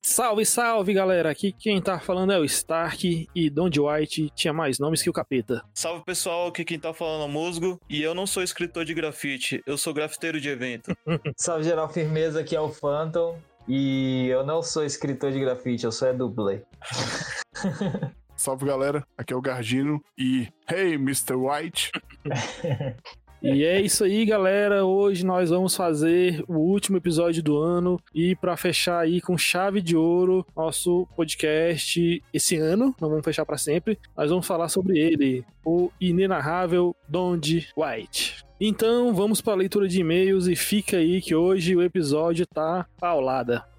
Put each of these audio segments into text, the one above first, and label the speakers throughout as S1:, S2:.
S1: Salve, salve galera! Aqui quem tá falando é o Stark e Don White tinha mais nomes que o capeta.
S2: Salve pessoal, aqui quem tá falando é o Musgo e eu não sou escritor de grafite, eu sou grafiteiro de evento.
S3: salve geral, firmeza, aqui é o Phantom e eu não sou escritor de grafite, eu sou é dublê.
S4: Salve galera, aqui é o Gardino e Hey Mr. White!
S1: E é isso aí, galera. Hoje nós vamos fazer o último episódio do ano e para fechar aí com chave de ouro nosso podcast esse ano, não vamos fechar para sempre. Nós vamos falar sobre ele, o inenarrável Donde White. Então, vamos para a leitura de e-mails e fica aí que hoje o episódio tá paulada.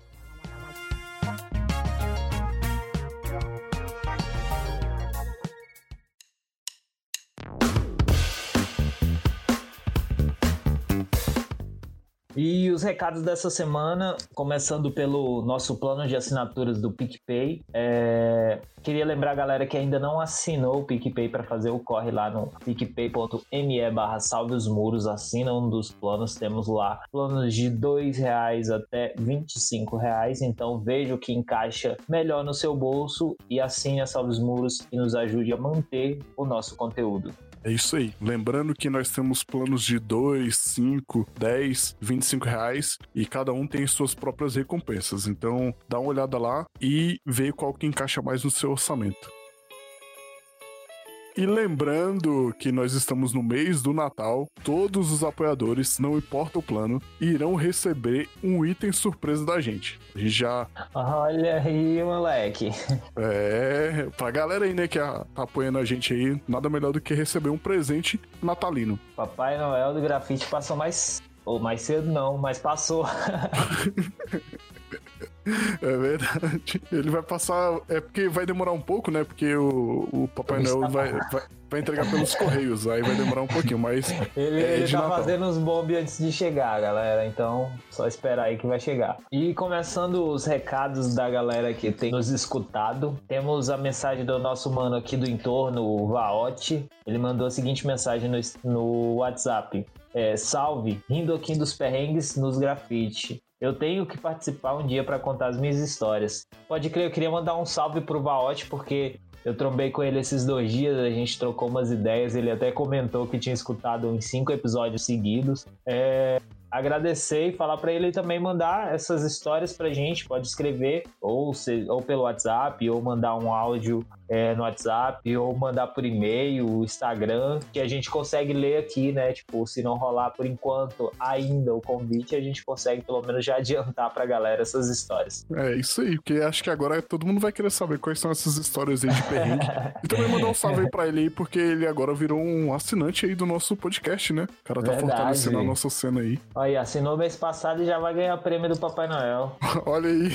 S3: E os recados dessa semana, começando pelo nosso plano de assinaturas do PicPay. É... Queria lembrar a galera que ainda não assinou o PicPay para fazer o corre lá no picpay.me barra salve os muros, assina um dos planos, temos lá planos de R$ reais até R$ reais, então veja o que encaixa melhor no seu bolso e assine a Salve os Muros e nos ajude a manter o nosso conteúdo.
S4: É isso aí. Lembrando que nós temos planos de 2, 5, 10, 25 reais e cada um tem suas próprias recompensas. Então dá uma olhada lá e vê qual que encaixa mais no seu orçamento. E lembrando que nós estamos no mês do Natal, todos os apoiadores, não importa o plano, irão receber um item surpresa da gente. A gente já.
S3: Olha aí, moleque.
S4: É, pra galera aí, né, que tá apoiando a gente aí, nada melhor do que receber um presente natalino.
S3: Papai Noel do grafite passou mais. Ou mais cedo não, mas passou.
S4: É verdade. Ele vai passar. É porque vai demorar um pouco, né? Porque o, o Papai Noel vai, vai, vai, entregar pelos Correios. Aí vai demorar um pouquinho, mas.
S3: Ele, é ele tá Natal. fazendo os bombes antes de chegar, galera. Então, só esperar aí que vai chegar. E começando os recados da galera que tem nos escutado, temos a mensagem do nosso mano aqui do entorno, o Vaote. Ele mandou a seguinte mensagem no, no WhatsApp. É, salve, rindo aqui dos perrengues nos grafite. Eu tenho que participar um dia para contar as minhas histórias. Pode crer, eu queria mandar um salve pro Vaote, porque eu trombei com ele esses dois dias, a gente trocou umas ideias, ele até comentou que tinha escutado em cinco episódios seguidos. É, agradecer e falar para ele também mandar essas histórias pra gente, pode escrever ou, se, ou pelo WhatsApp ou mandar um áudio é, no WhatsApp ou mandar por e-mail, Instagram, que a gente consegue ler aqui, né? Tipo, se não rolar por enquanto ainda o convite, a gente consegue pelo menos já adiantar pra galera essas histórias.
S4: É isso aí, porque acho que agora todo mundo vai querer saber quais são essas histórias aí de perrengue. e também mandar um salve aí pra ele aí, porque ele agora virou um assinante aí do nosso podcast, né? O cara tá Verdade. fortalecendo a nossa cena aí.
S3: Olha, assinou mês passado e já vai ganhar prêmio do Papai Noel.
S4: Olha aí.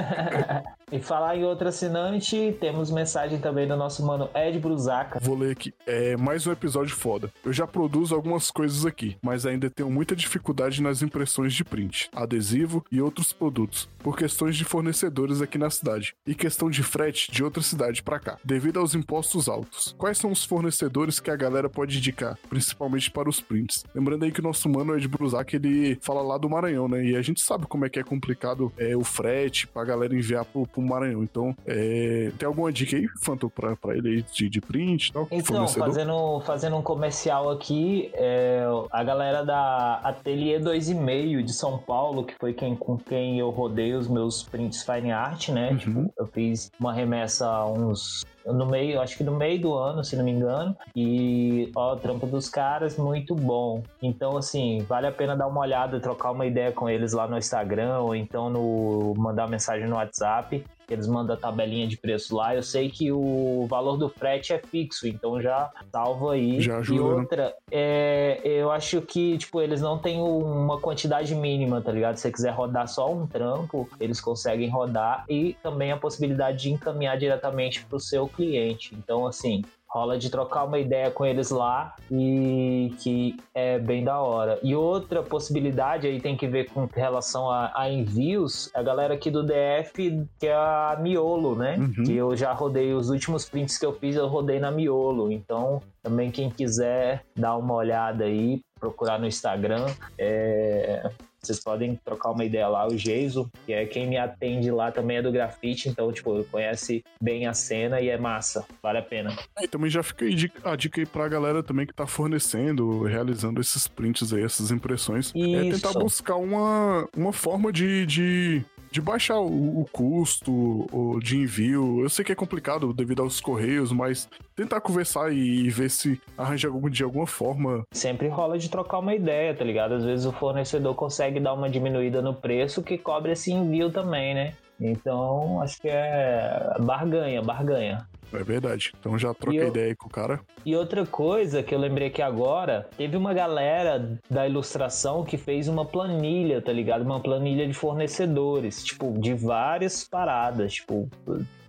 S3: e falar em outro assinante, temos mensagem também do nosso mano Ed Brusaca.
S4: Vou ler aqui. É mais um episódio foda. Eu já produzo algumas coisas aqui, mas ainda tenho muita dificuldade nas impressões de print, adesivo e outros produtos, por questões de fornecedores aqui na cidade e questão de frete de outra cidade para cá, devido aos impostos altos. Quais são os fornecedores que a galera pode indicar, principalmente para os prints? Lembrando aí que o nosso mano Ed Brusac, ele fala lá do Maranhão, né? E a gente sabe como é que é complicado é, o frete pra galera enviar pro, pro Maranhão. Então, é, tem alguma dica aí, Fanto, pra, pra ele aí de, de print e tal?
S3: Então, fazendo, fazendo um comercial aqui, é, a galera da Ateliê 2,5 de São Paulo, que foi quem, com quem eu rodei os meus prints Fine Art, né? Uhum. Tipo, eu fiz uma remessa uns no meio, acho que no meio do ano, se não me engano. E ó, o trampo dos caras, muito bom. Então, assim, vale a pena dar uma olhada, trocar uma ideia com eles lá no Instagram ou então no mandar mensagem no WhatsApp eles mandam a tabelinha de preço lá. Eu sei que o valor do frete é fixo, então já salva aí.
S4: Já ajuda,
S3: e
S4: né?
S3: outra, né? é, eu acho que, tipo, eles não têm uma quantidade mínima, tá ligado? Se você quiser rodar só um trampo, eles conseguem rodar e também a possibilidade de encaminhar diretamente para o seu cliente. Então, assim, rola de trocar uma ideia com eles lá e que é bem da hora. E outra possibilidade aí tem que ver com relação a, a envios, a galera aqui do DF, que é a Miolo, né?
S4: Uhum.
S3: Que eu já rodei os últimos prints que eu fiz, eu rodei na Miolo. Então, também quem quiser dar uma olhada aí, procurar no Instagram, é, vocês podem trocar uma ideia lá, o Geiso, que é quem me atende lá também é do grafite, então, tipo, conhece bem a cena e é massa, vale a pena.
S4: E também já fica a dica aí pra galera também que tá fornecendo, realizando esses prints aí, essas impressões. É tentar
S3: Isso.
S4: buscar uma, uma forma de, de, de baixar o, o custo o de envio. Eu sei que é complicado devido aos correios, mas tentar conversar e, ver se arranja algum, de alguma forma.
S3: Sempre rola de trocar uma ideia, tá ligado? Às vezes o fornecedor consegue dar uma diminuída no preço que cobre esse envio também, né? Então, acho que é barganha, barganha.
S4: É verdade. Então já troca
S3: eu-
S4: ideia aí com o cara.
S3: E outra coisa que eu lembrei aqui agora, teve uma galera da ilustração que fez uma planilha, tá ligado? Uma planilha de fornecedores, tipo, de várias paradas, tipo,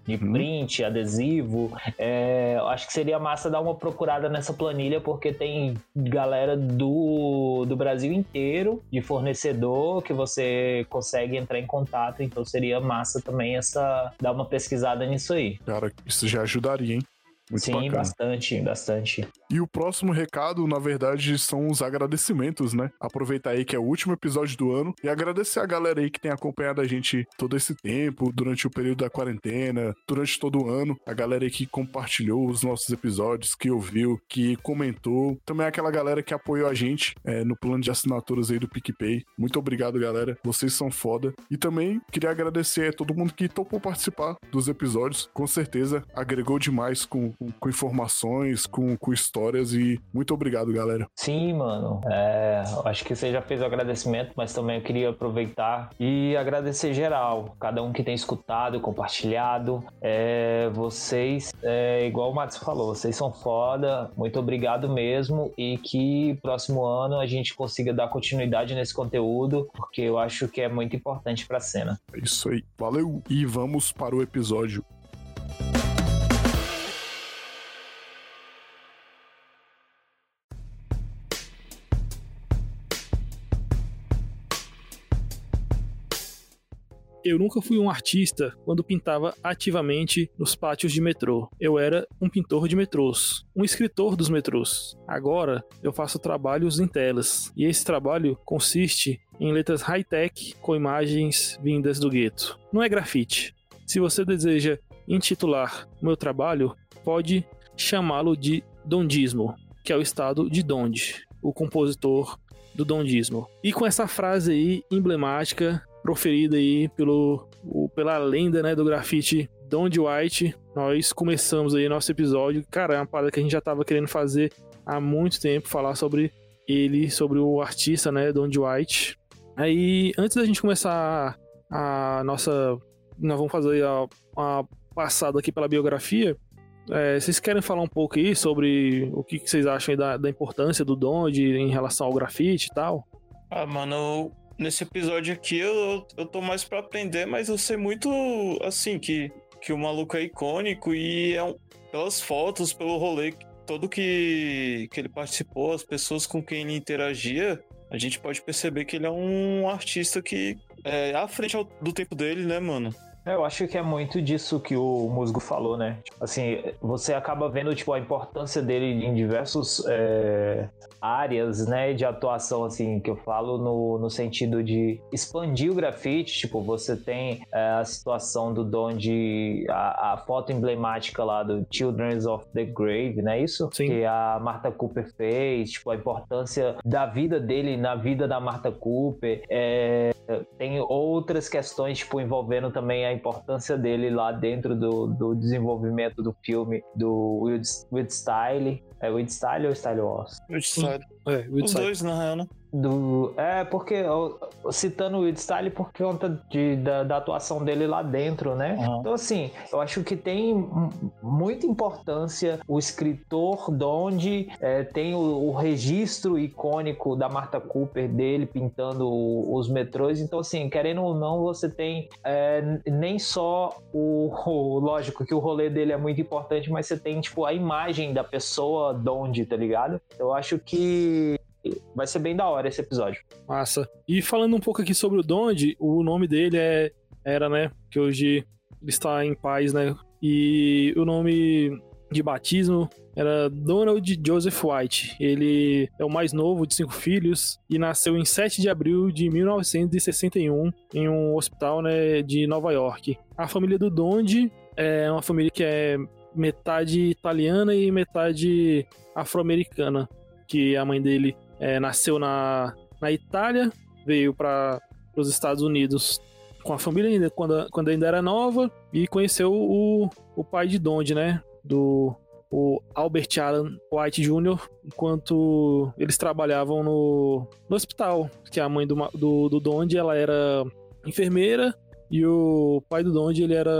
S3: de
S4: Uhum.
S3: print, adesivo. É, eu acho que seria massa dar uma procurada nessa planilha, porque tem galera do, do Brasil inteiro, de fornecedor, que você consegue entrar em contato, então seria massa também essa dar uma pesquisada nisso aí.
S4: Cara, isso já ajudaria, hein? Muito
S3: Sim,
S4: bacana.
S3: bastante, bastante.
S4: E o próximo recado, na verdade, são os agradecimentos, né? Aproveitar aí que é o último episódio do ano e agradecer a galera aí que tem acompanhado a gente todo esse tempo, durante o período da quarentena, durante todo o ano. A galera aí que compartilhou os nossos episódios, que ouviu, que comentou. Também aquela galera que apoiou a gente é, no plano de assinaturas aí do PicPay. Muito obrigado, galera. Vocês são foda. E também queria agradecer a todo mundo que topou participar dos episódios. Com certeza agregou demais com, com, com informações, com, com histórias e muito obrigado, galera.
S3: Sim, mano. É, acho que você já fez o agradecimento, mas também eu queria aproveitar e agradecer geral, cada um que tem escutado, compartilhado. É, vocês, é, igual o Matos falou, vocês são foda. Muito obrigado mesmo e que próximo ano a gente consiga dar continuidade nesse conteúdo, porque eu acho que é muito importante pra cena.
S4: É isso aí. Valeu e vamos para o episódio.
S1: Eu nunca fui um artista quando pintava ativamente nos pátios de metrô. Eu era um pintor de metrôs, um escritor dos metrôs. Agora eu faço trabalhos em telas, e esse trabalho consiste em letras high-tech com imagens vindas do gueto. Não é grafite. Se você deseja intitular meu trabalho, pode chamá-lo de dondismo, que é o estado de Donde, o compositor do dondismo. E com essa frase aí emblemática proferida aí pelo, o- pela lenda né, do grafite Donde White, nós começamos aí nosso episódio. Cara, é uma parada que a gente já tava querendo fazer há muito tempo, falar sobre ele, sobre o artista, né, Donde White. Aí, antes da gente começar a nossa... Nós vamos fazer a, a passada aqui pela biografia. É, vocês querem falar um pouco aí sobre o que, que vocês acham da, da importância do Donde em relação ao grafite e tal?
S2: Ah, mano, nesse episódio aqui eu, eu tô mais pra aprender, mas eu sei muito, assim, que, que o maluco é icônico e é um, pelas fotos, pelo rolê todo que, que ele participou, as pessoas com quem ele interagia, a gente pode perceber que ele é um artista que é à frente do tempo dele, né, mano?
S3: É, Eu acho que é muito disso que o Musgo falou, né? Tipo, Assim, você acaba vendo tipo a importância dele em diversos é, áreas, né, de atuação, assim, que eu falo no, no sentido de expandir o grafite. Tipo, você tem é, a situação do Donde, a, a foto emblemática lá do Children's of the Grave, não é isso?
S1: Sim.
S3: Que a Martha Cooper fez, tipo, a importância da vida dele na vida da Martha Cooper. É, tem outras questões, tipo, envolvendo também a importância dele lá dentro do, do desenvolvimento do filme do Will, Will Style. É Will Style ou Style Wars?
S2: Te sabe.
S1: É,
S2: Os
S1: Woodside.
S2: dois, na real, né?
S3: Do, é, porque eu, citando o Style por conta de, da, da, atuação dele lá dentro, né? Uhum. Então, assim, eu acho que tem muita importância o escritor Donde é, tem o, o, registro icônico da Martha Cooper dele pintando os metrôs. Então, assim, querendo ou não, você tem é, nem só o, o, Lógico que o rolê dele é muito importante, mas você tem, tipo, a imagem da pessoa Donde, tá ligado? Eu acho que vai ser bem da hora esse episódio.
S1: Massa. E falando um pouco aqui sobre o Donde, o nome dele é era, né, que hoje ele está em paz, né? E o nome de batismo era Donald Joseph White. Ele é o mais novo de cinco filhos e nasceu em 7 de abril de 1961 em um hospital né, de Nova York. A família do Donde é uma família que é metade italiana e metade afro-americana, que a mãe dele é, nasceu na, na Itália, veio para os Estados Unidos com a família ainda, quando, quando ainda era nova, e conheceu o, o pai de Donde, né? Do o Albert Allen White Jr., enquanto eles trabalhavam no, no hospital, que a mãe do, do, do Donde, ela era enfermeira, e o pai do Donde, ele era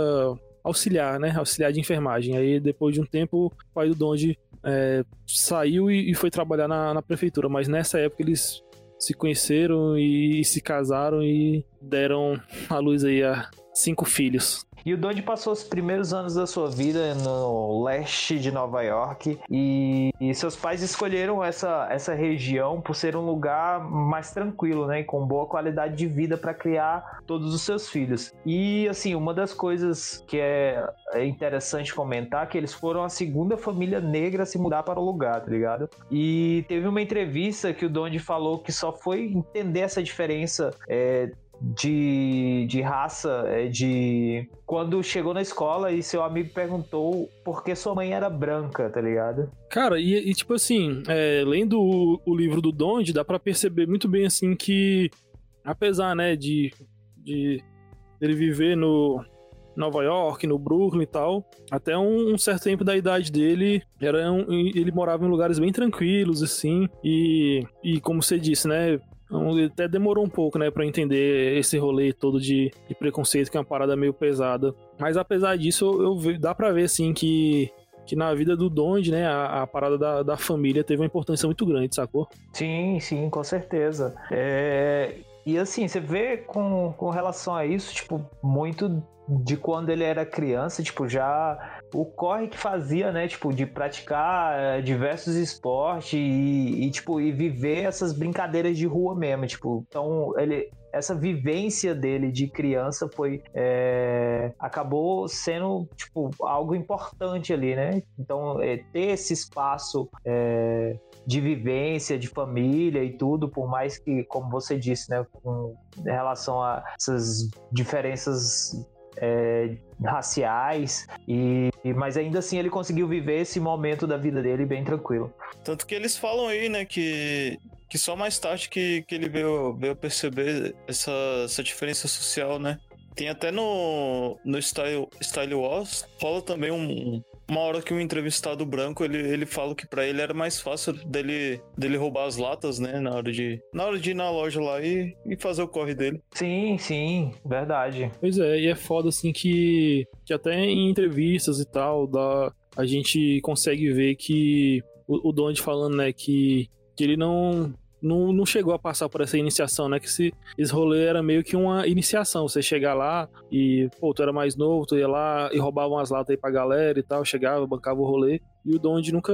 S1: auxiliar, né? Auxiliar de enfermagem. Aí, depois de um tempo, o pai do Donde é, saiu e, e, foi trabalhar na, na, prefeitura, mas nessa época eles se conheceram e, e se casaram e deram à luz aí a cinco filhos.
S3: E o Dodge passou os primeiros anos da sua vida no leste de Nova York e, e, seus pais escolheram essa, essa região por ser um lugar mais tranquilo, né, e com boa qualidade de vida para criar todos os seus filhos. E assim, uma das coisas que é, é interessante comentar é que eles foram a segunda família negra a se mudar para o lugar, tá ligado? E teve uma entrevista que o Donde falou que só foi entender essa diferença é, de, de raça, é, de quando chegou na escola e seu amigo perguntou por que sua mãe era branca, tá ligado?
S1: Cara, e, e tipo assim, é, lendo o, o, livro do Donde, dá para perceber muito bem assim que, apesar, né, de, de ele viver no Nova York, no Brooklyn e tal, até um, um certo tempo da idade dele, era um, ele morava em lugares bem tranquilos, assim, e, e como você disse, né, até demorou um pouco, né, para entender esse rolê todo de, de, preconceito, que é uma parada meio pesada. Mas apesar disso, eu, eu dá para ver, assim, que que na vida do Donde, né, a, a parada da, da, família teve uma importância muito grande, sacou?
S3: Sim, sim, com certeza. É, e assim, você vê com, com relação a isso, tipo, muito de quando ele era criança, tipo, já o corre que fazia, né, tipo, de praticar é, diversos esportes e, e, tipo, e viver essas brincadeiras de rua mesmo, tipo, então ele essa vivência dele de criança foi é, acabou sendo tipo algo importante ali, né? Então é, ter esse espaço é, de vivência, de família e tudo, por mais que, como você disse, né, com relação a essas diferenças é, raciais e mas ainda assim ele conseguiu viver esse momento da vida dele bem tranquilo.
S2: Tanto que eles falam aí, né, que que só mais tarde que, que ele veio, veio perceber essa, essa diferença social, né? Tem até no, no Style, Style Wars, rola também um, uma hora que um entrevistado branco ele, ele fala que para ele era mais fácil dele, dele roubar as latas, né? Na hora de, na hora de ir na loja lá e, e fazer o corre dele.
S3: Sim, sim, verdade.
S1: Pois é, e é foda assim que, que até em entrevistas e tal, da, a gente consegue ver que o, o Donald falando, né, que, que ele não não, não chegou a passar por essa iniciação, né? Que esse, esse rolê era meio que uma iniciação. Você chegar lá e, pô, tu era mais novo, tu ia lá e roubava umas latas aí pra galera e tal, chegava, bancava o rolê. E o Donde nunca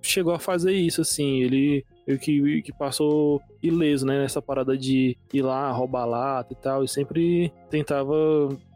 S1: chegou a fazer isso, assim. Ele meio que, que passou ileso, né? Nessa parada de ir lá, roubar lata e tal. E sempre tentava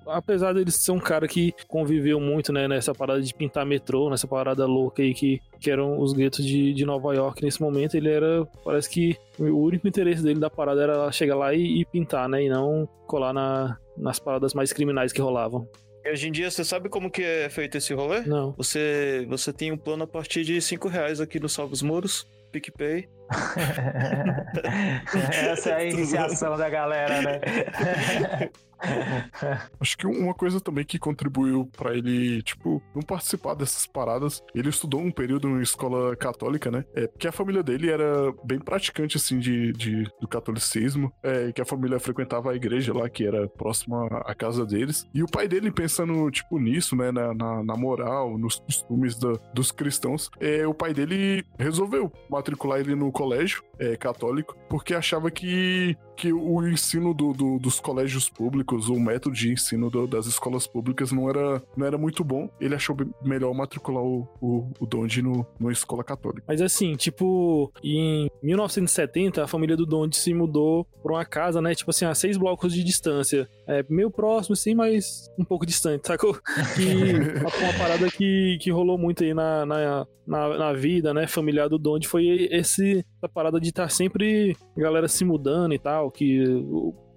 S1: apesar dele ser um cara que conviveu muito, né, nessa parada de pintar metrô, nessa parada louca aí que, que eram os guetos de, de Nova York nesse momento, ele era, parece que o único interesse dele da parada era chegar lá e, e pintar, né, e não colar na, nas paradas mais criminais que rolavam.
S2: E hoje em dia, você sabe como que é feito esse rolê?
S1: Não.
S2: Você, você tem um plano a partir de 5 reais aqui no Salve os Muros, PicPay.
S3: Essa é a iniciação da galera, né?
S4: Acho que uma coisa também que contribuiu para ele, tipo, não participar dessas paradas, ele estudou um período em escola católica, né? É, porque a família dele era bem praticante, assim, de, de do catolicismo, é, que a família frequentava a igreja lá, que era próxima à casa deles. E o pai dele, pensando, tipo, nisso, né, na, na, na moral, nos costumes da, dos cristãos, é, o pai dele resolveu matricular ele no colégio é, católico, porque achava que, que o ensino do, do, dos colégios públicos, o método de ensino do, das escolas públicas não era, não era muito bom. Ele achou melhor matricular o, o, o Donde no, numa escola católica.
S1: Mas assim, tipo, em 1970, a família do Donde se mudou pra uma casa, né? Tipo assim, a seis blocos de distância. É meio próximo, sim, mas um pouco distante, sacou? E uma parada que, que rolou muito aí na, na, na, na vida, né, familiar do Donde foi esse, essa parada de estar tá sempre galera se mudando e tal, que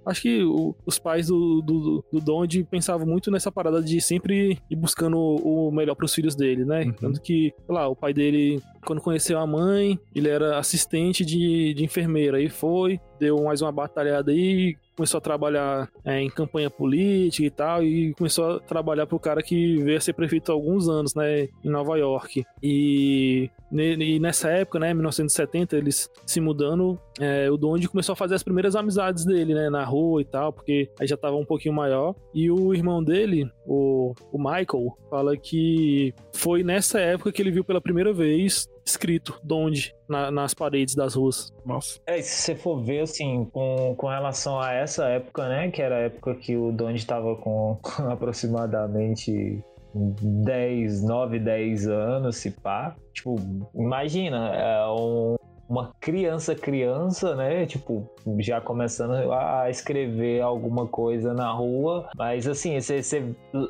S1: Acho que o, os pais do, do, do Donde pensavam muito nessa parada de sempre ir buscando o melhor para os filhos dele, né? Uhum. Tanto que, lá, o pai dele, quando conheceu a mãe, ele era assistente de, de enfermeira. Aí foi, deu mais uma batalhada aí, começou a trabalhar é, em campanha política e tal, e começou a trabalhar pro cara que veio a ser prefeito há alguns anos, né, em Nova York. E, e nessa época, né, 1970, eles se mudando, é, o Donde começou a fazer as primeiras amizades dele, né, na rua e tal, porque aí já tava um pouquinho maior. E o irmão dele, o, o Michael, fala que foi nessa época que ele viu pela primeira vez escrito Donde na, nas paredes das ruas.
S3: Nossa. É, se você for ver, assim, com, com relação a essa época, né, que era a época que o Donde estava com, com aproximadamente 10, 9, 10 anos, se pá. Tipo, imagina, é um, uma criança criança, né? Tipo, já começando a escrever alguma coisa na rua. Mas assim, cê, cê,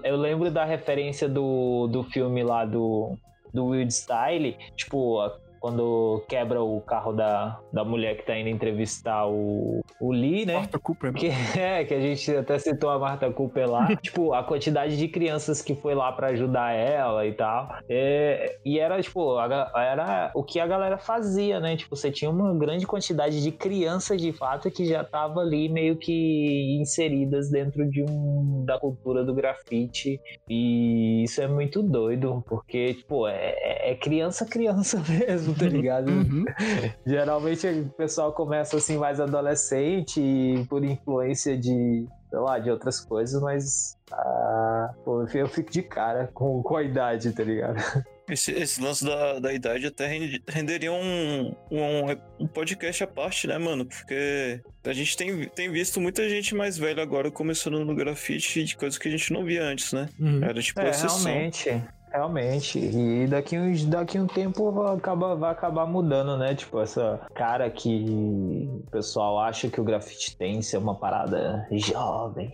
S3: eu lembro da referência do, do filme lá do, do Wild Style, tipo, quando quebra o carro da, da mulher que tá indo entrevistar o, o Lee, né?
S4: Marta Cooper, né?
S3: Que, é, que a gente até citou a Marta Cooper lá. tipo, a quantidade de crianças que foi lá para ajudar ela e tal. É, e era, tipo, a, era o que a galera fazia, né? Tipo, você tinha uma grande quantidade de crianças, de fato, que já tava ali meio que inseridas dentro de um da cultura do grafite. E isso é muito doido, porque, tipo, é, é criança, criança mesmo mesmo, tá ligado? Uhum. Geralmente o pessoal começa assim mais adolescente e por influência de, sei lá, de outras coisas, mas ah, pô, eu fico de cara com, com a idade, tá ligado?
S2: Esse, esse lance da, da idade até renderia um, um, um, podcast à parte, né, mano? Porque a gente tem, tem visto muita gente mais velha agora começando no grafite de coisas que a gente não via antes, né?
S3: Uhum. Era tipo é, exceção. Realmente. Realmente, e daqui, uns, daqui um tempo vai acabar, vai acabar mudando, né? Tipo, essa cara que o pessoal acha que o grafite tem ser uma parada jovem.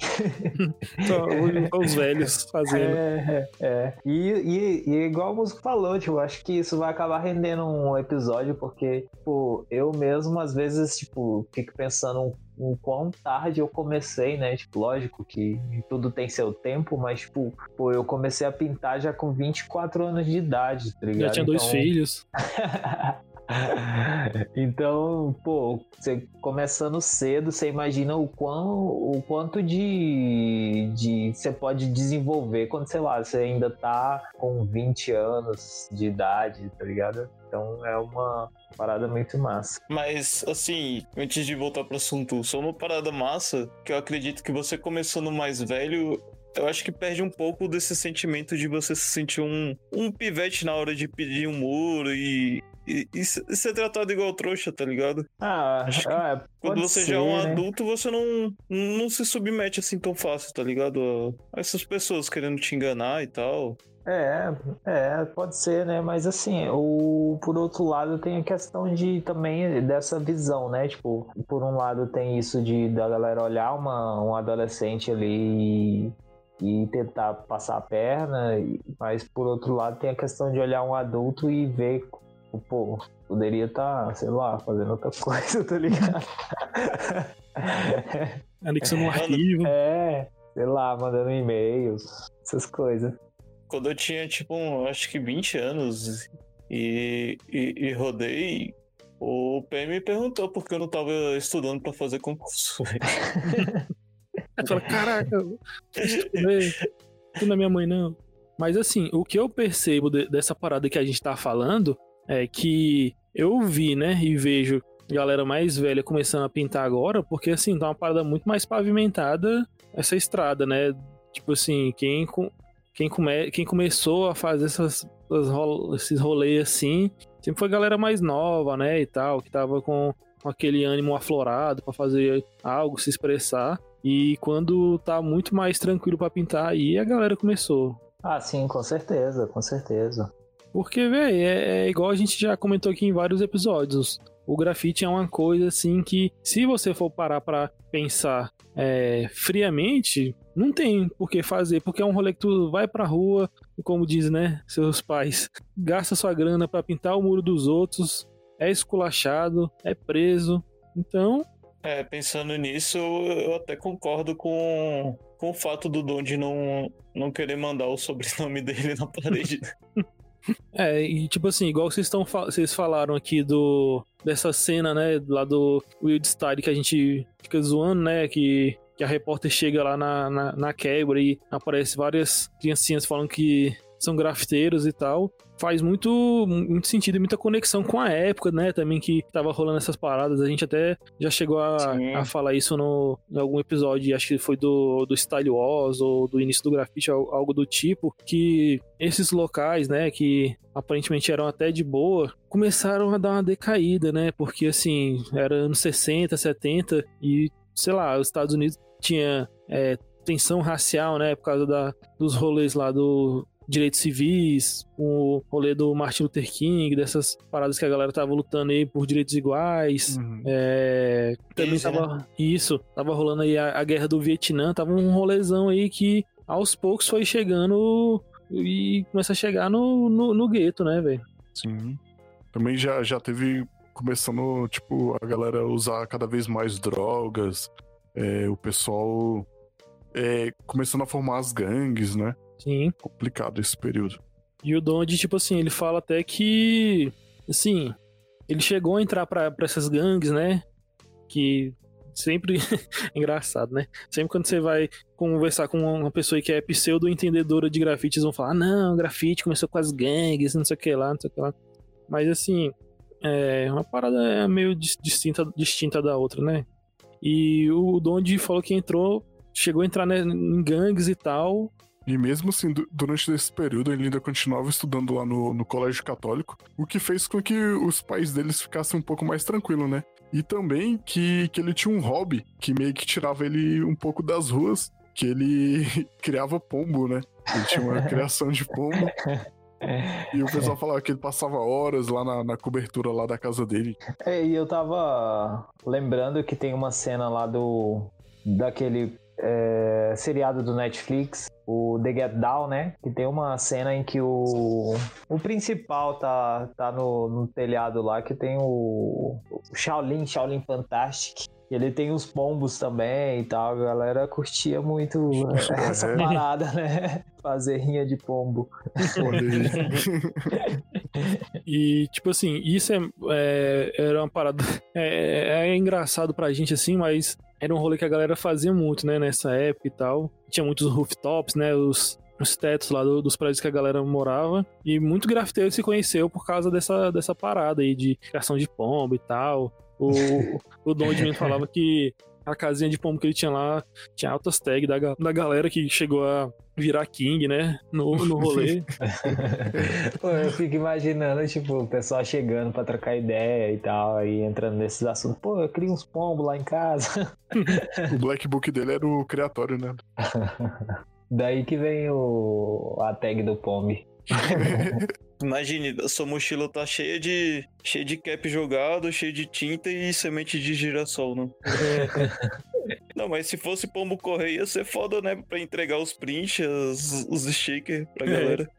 S1: Só os velhos fazendo.
S3: É, é. E, e, e igual o músico falou, tipo, acho que isso vai acabar rendendo um episódio, porque, tipo, eu mesmo às vezes, tipo, fico pensando o quão tarde eu comecei, né? Tipo, lógico que tudo tem seu tempo, mas, tipo, pô, eu comecei a pintar já com 24 anos de idade, tá ligado?
S1: Já tinha dois então... filhos.
S3: então, pô, você começando cedo, você imagina o, quão, o quanto de, de você pode desenvolver quando, sei lá, você ainda tá com 20 anos de idade, tá ligado? Então é uma parada muito massa.
S2: Mas, assim, antes de voltar pro assunto, só uma parada massa que eu acredito que você começando mais velho eu acho que perde um pouco desse sentimento de você se sentir um, um pivete na hora de pedir um muro e, e, e ser tratado igual trouxa, tá ligado?
S3: Ah, acho
S2: ah, quando você ser, já é um né? adulto, você não, não se submete assim tão fácil, tá ligado? A essas pessoas querendo te enganar e tal.
S3: É, é, pode ser, né? Mas assim, o, por outro lado tem a questão de também dessa visão, né? Tipo, por um lado tem isso de da galera olhar uma, um adolescente ali e, tentar passar a perna, mas por outro lado tem a questão de olhar um adulto e ver, pô, poderia estar, tá, sei lá, fazendo outra coisa, tá ligado?
S1: Anexando um arquivo.
S3: É, sei lá, mandando e-mails, essas coisas
S2: quando eu tinha, tipo, um, acho que 20 anos e, e, e rodei, o PM me perguntou por que eu não tava estudando para fazer concurso.
S1: Aí fala, caraca, tu não é minha mãe, não. Mas assim, o que eu percebo de, dessa parada que a gente tá falando é que eu vi, né, e vejo galera mais velha começando a pintar agora, porque assim, tá uma parada muito mais pavimentada essa estrada, né? Tipo assim, quem, quem, come, quem começou a fazer essas, esses rolês assim, sempre foi galera mais nova, né, e tal, que tava com, com aquele ânimo aflorado para fazer algo, se expressar. E quando tá muito mais tranquilo para pintar, aí a galera começou.
S3: Ah, sim, com certeza, com certeza.
S1: Porque, velho, é, é, igual a gente já comentou aqui em vários episódios. O grafite é uma coisa assim que, se você for parar para pensar é, friamente, não tem por que fazer, porque é um rolê que tu vai pra rua e, como diz, né, seus pais, gasta sua grana para pintar o muro dos outros, é esculachado, é preso. Então.
S2: É, pensando nisso, eu até concordo com, com o fato do Donde não, não querer mandar o sobrenome dele na parede.
S1: É, e tipo assim, igual vocês estão vocês falaram aqui do dessa cena, né, lá do Wild Style que a gente fica zoando, né, que, que a repórter chega lá na, na, na quebra e aparece várias criancinhas falando que são grafiteiros e tal. Faz muito, muito sentido e muita conexão com a época, né? Também que tava rolando essas paradas. A gente até já chegou a, a falar isso no, em algum episódio, acho que foi do, do Style Wars ou do início do grafite, algo do tipo, que esses locais, né, que aparentemente eram até de boa, começaram a dar uma decaída, né? Porque assim, era anos 60, 70 e, sei lá, os Estados Unidos tinha é, tensão racial, né? Por causa da, dos rolês lá do direitos civis, o rolê do Martin Luther King, dessas paradas que a galera tava lutando aí por direitos iguais. Uhum. É, também isso, tava. Né? Isso, tava rolando aí a, a, guerra do Vietnã, tava um rolezão aí que aos poucos foi chegando e começa a chegar no, no, no gueto, né, velho?
S4: Sim. Também já, já teve começando, tipo, a galera usar cada vez mais drogas, é, o pessoal é, começando a formar as gangues, né?
S1: Sim.
S4: Complicado esse período.
S1: E o Donde, tipo assim, ele fala até que, assim, ele chegou a entrar para essas gangues, né? Que sempre engraçado, né? Sempre quando você vai conversar com uma pessoa que é pseudo entendedora de grafite, eles vão falar: ah, "Não, grafite começou com as gangues, não sei o que lá, não sei o que lá". Mas assim, é uma parada é meio distinta distinta da outra, né? E o Donde falou que entrou, chegou a entrar né, em gangues e tal,
S4: e mesmo assim, durante esse período, ele ainda continuava estudando lá no, no colégio católico, o que fez com que os pais deles ficassem um pouco mais tranquilos, né? E também que, que ele tinha um hobby que meio que tirava ele um pouco das ruas, que ele criava pombo, né? Ele tinha uma criação de pombo. E o pessoal falava que ele passava horas lá na, na, cobertura lá da casa dele.
S3: É, e eu tava lembrando que tem uma cena lá do. daquele é, seriado do Netflix, o The Get Down, né? Que tem uma cena em que o, o principal tá, tá no, no telhado lá, que tem o, o Shaolin, Shaolin Fantastic. Ele tem os pombos também e tal. A galera curtia muito essa é. parada, né? Fazer rinha de pombo.
S1: e, tipo assim, isso é, é era uma parada. É, é engraçado pra gente, assim, mas era um rolê que a galera fazia muito, né, nessa época e tal. Tinha muitos rooftops, né, os, os tetos lá do, dos prédios que a galera morava. E muito grafiteiro se conheceu por causa dessa, dessa parada aí de criação de pombo e tal. O, o Dom de falava que a casinha de pombo que ele tinha lá tinha altas tags da, da galera que chegou a virar King, né? No, no rolê.
S3: Pô, eu fico imaginando, tipo, o pessoal chegando pra trocar ideia e tal, aí entrando nesses assuntos. Pô, eu crio uns pombos lá em casa.
S4: o Black Book dele era o criatório, né?
S3: Daí que vem o, a tag do pombo.
S2: Imagine, a sua mochila tá cheia de cheia de cap jogado, cheia de tinta e semente de girassol, né? Não, mas se fosse pombo correio ia ser foda, né? Pra entregar os prints, os, os stickers pra é. galera.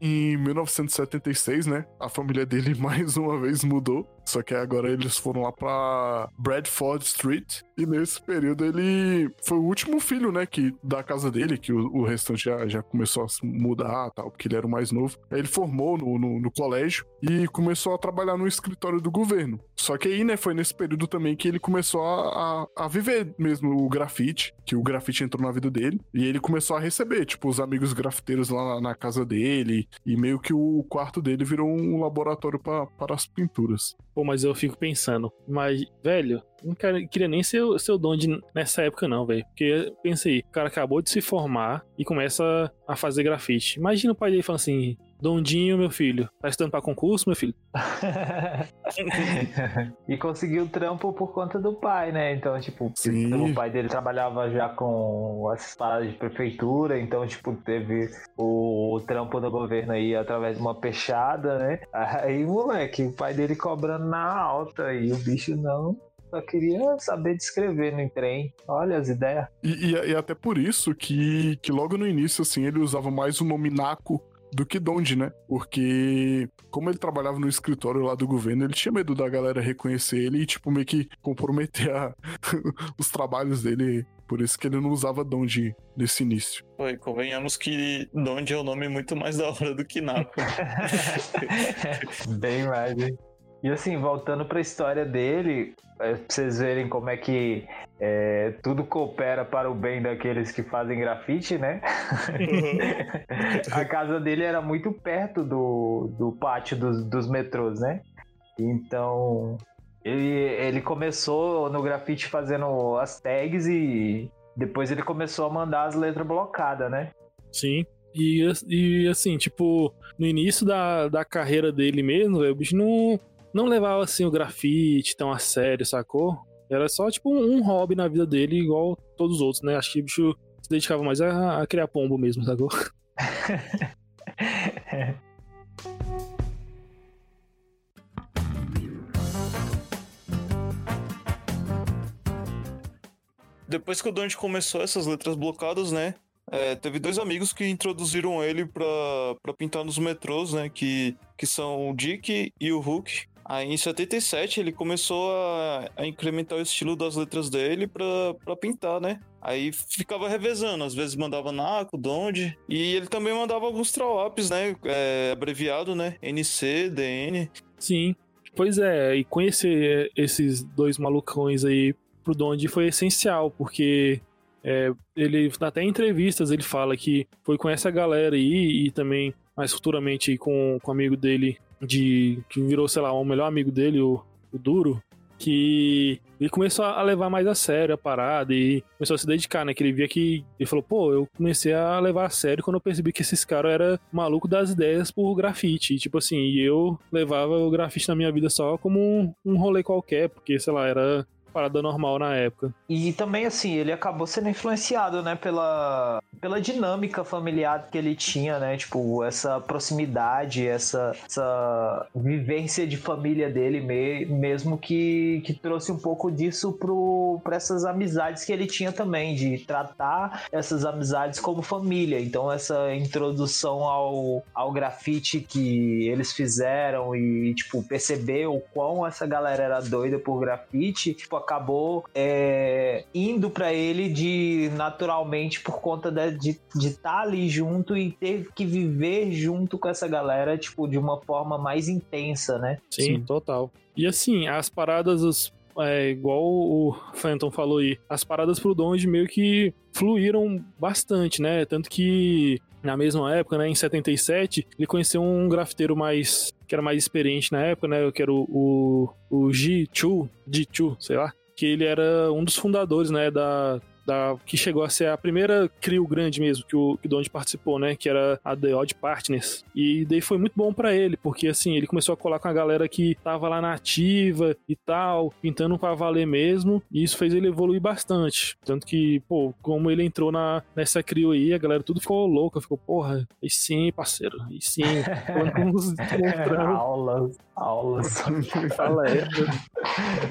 S4: em 1976, né? A família dele mais uma vez mudou Só que agora eles foram lá pra Bradford Street. E nesse período ele foi o último filho, né, que da casa dele, que o, o restante já, já começou a se mudar, tal, porque ele era o mais novo. Aí ele formou no, no, no colégio e começou a trabalhar no escritório do governo. Só que aí, né, foi nesse período também que ele começou a, a, a viver mesmo o grafite, que o grafite entrou na vida dele. E ele começou a receber, tipo, os amigos grafiteiros lá na, na casa dele. E meio que o quarto dele virou um laboratório para as pinturas.
S1: Pô, mas eu fico pensando, mas, velho, não queria nem ser, o- ser o Donde nessa época, não, velho. Porque pensei, o cara acabou de se formar e começa a fazer grafite. Imagina o pai dele falando assim: Dondinho, meu filho, tá estudando pra concurso, meu filho?
S3: e conseguiu trampo por conta do pai, né? Então, tipo,
S4: Sim.
S3: o pai dele trabalhava já com as paradas de prefeitura, então, tipo, teve o, o trampo do governo aí através de uma peixada, né? Aí, moleque, o pai dele cobrando na alta e o bicho não. Só queria saber descrever no trem. Olha as ideias.
S4: E, e- e até por isso que, que logo no início, assim, ele usava mais o nome Naco do que Donde, né? Porque como ele trabalhava no escritório lá do governo, ele tinha medo da galera reconhecer ele e, tipo, meio que comprometer a- os trabalhos dele. Por isso que ele não usava Donde nesse início.
S2: Foi, convenhamos que Donde é o nome muito mais da hora do que Naco.
S3: Bem mais, hein? E assim, voltando pra história dele, é, pra vocês verem como é que é, tudo coopera para o bem daqueles que fazem grafite, né? A casa dele era muito perto do, do pátio dos, dos metrôs, né? Então, ele, ele começou no grafite fazendo as tags e depois ele começou a mandar as letras blocadas, né?
S1: Sim. E, e assim, tipo, no início da, da carreira dele mesmo, o bicho não, não levava assim o grafite tão a sério, sacou? Era só, tipo, um hobby na vida dele, igual todos os outros, né? Acho que o bicho se dedicava mais a, a criar pombo mesmo, sacou?
S2: Depois que o Donde começou essas letras blocadas, né? é, teve dois amigos que introduziram ele pra pintar nos metrôs, né? Que, que são o Dick e o Hulk. Aí em 77 ele começou a, a incrementar o estilo das letras dele pra, pra pintar, né? Aí ficava revezando, às vezes mandava Naco, Donde. E ele também mandava alguns trawapes, né? é, abreviado, né? NC, DN.
S1: Sim. Pois é, e conhecer esses dois malucões aí pro Donde foi essencial, porque é, ele, até em entrevistas, ele fala que foi com essa galera aí e também mais futuramente com, com o amigo dele, de que virou, sei lá, o melhor amigo dele, o, o Duro, que ele começou a levar mais a sério a parada e começou a se dedicar, né? Que ele via que. Ele falou, pô, eu comecei a levar a sério quando eu percebi que esses caras eram maluco das ideias por grafite. Tipo assim, e eu levava o grafite na minha vida só como um, um rolê qualquer, porque, sei lá, era parada normal na época.
S3: E também, assim, ele acabou sendo influenciado, né, pela, pela dinâmica familiar que ele tinha, né? Tipo, essa proximidade, essa, essa vivência de família dele me, mesmo que, que trouxe um pouco disso pro, pra essas amizades que ele tinha também, de tratar essas amizades como família. Então, essa introdução ao, ao grafite que eles fizeram e, tipo, perceber o quão essa galera era doida por grafite, tipo, acabou é, indo pra ele de naturalmente por conta de estar ali junto e ter que viver junto com essa galera, tipo, de uma forma mais intensa, né?
S1: Sim,
S4: Sim.
S1: total. E assim, as paradas, os- é, igual o Phantom falou aí, as paradas pro Donde meio que fluíram bastante, né? Tanto que na mesma época, né, em 77, ele conheceu um grafiteiro mais que era mais experiente na época, né, que era o, o, o Ji-Chu, Ji-Chu, sei lá, que ele era um dos fundadores, né, da, da que chegou a ser a primeira CRIO grande mesmo que o que o Donde participou, né, que era a The Odd Partners. E daí foi muito bom pra ele, porque assim, ele começou a colar com a galera que tava lá na ativa e tal, pintando pra valer mesmo, e isso fez ele evoluir bastante. Tanto que, pô, como ele entrou na, nessa CRIO aí, a galera tudo ficou louca, ficou, porra, aí sim, parceiro, aí sim,
S3: aulas, aulas.
S1: Fala é.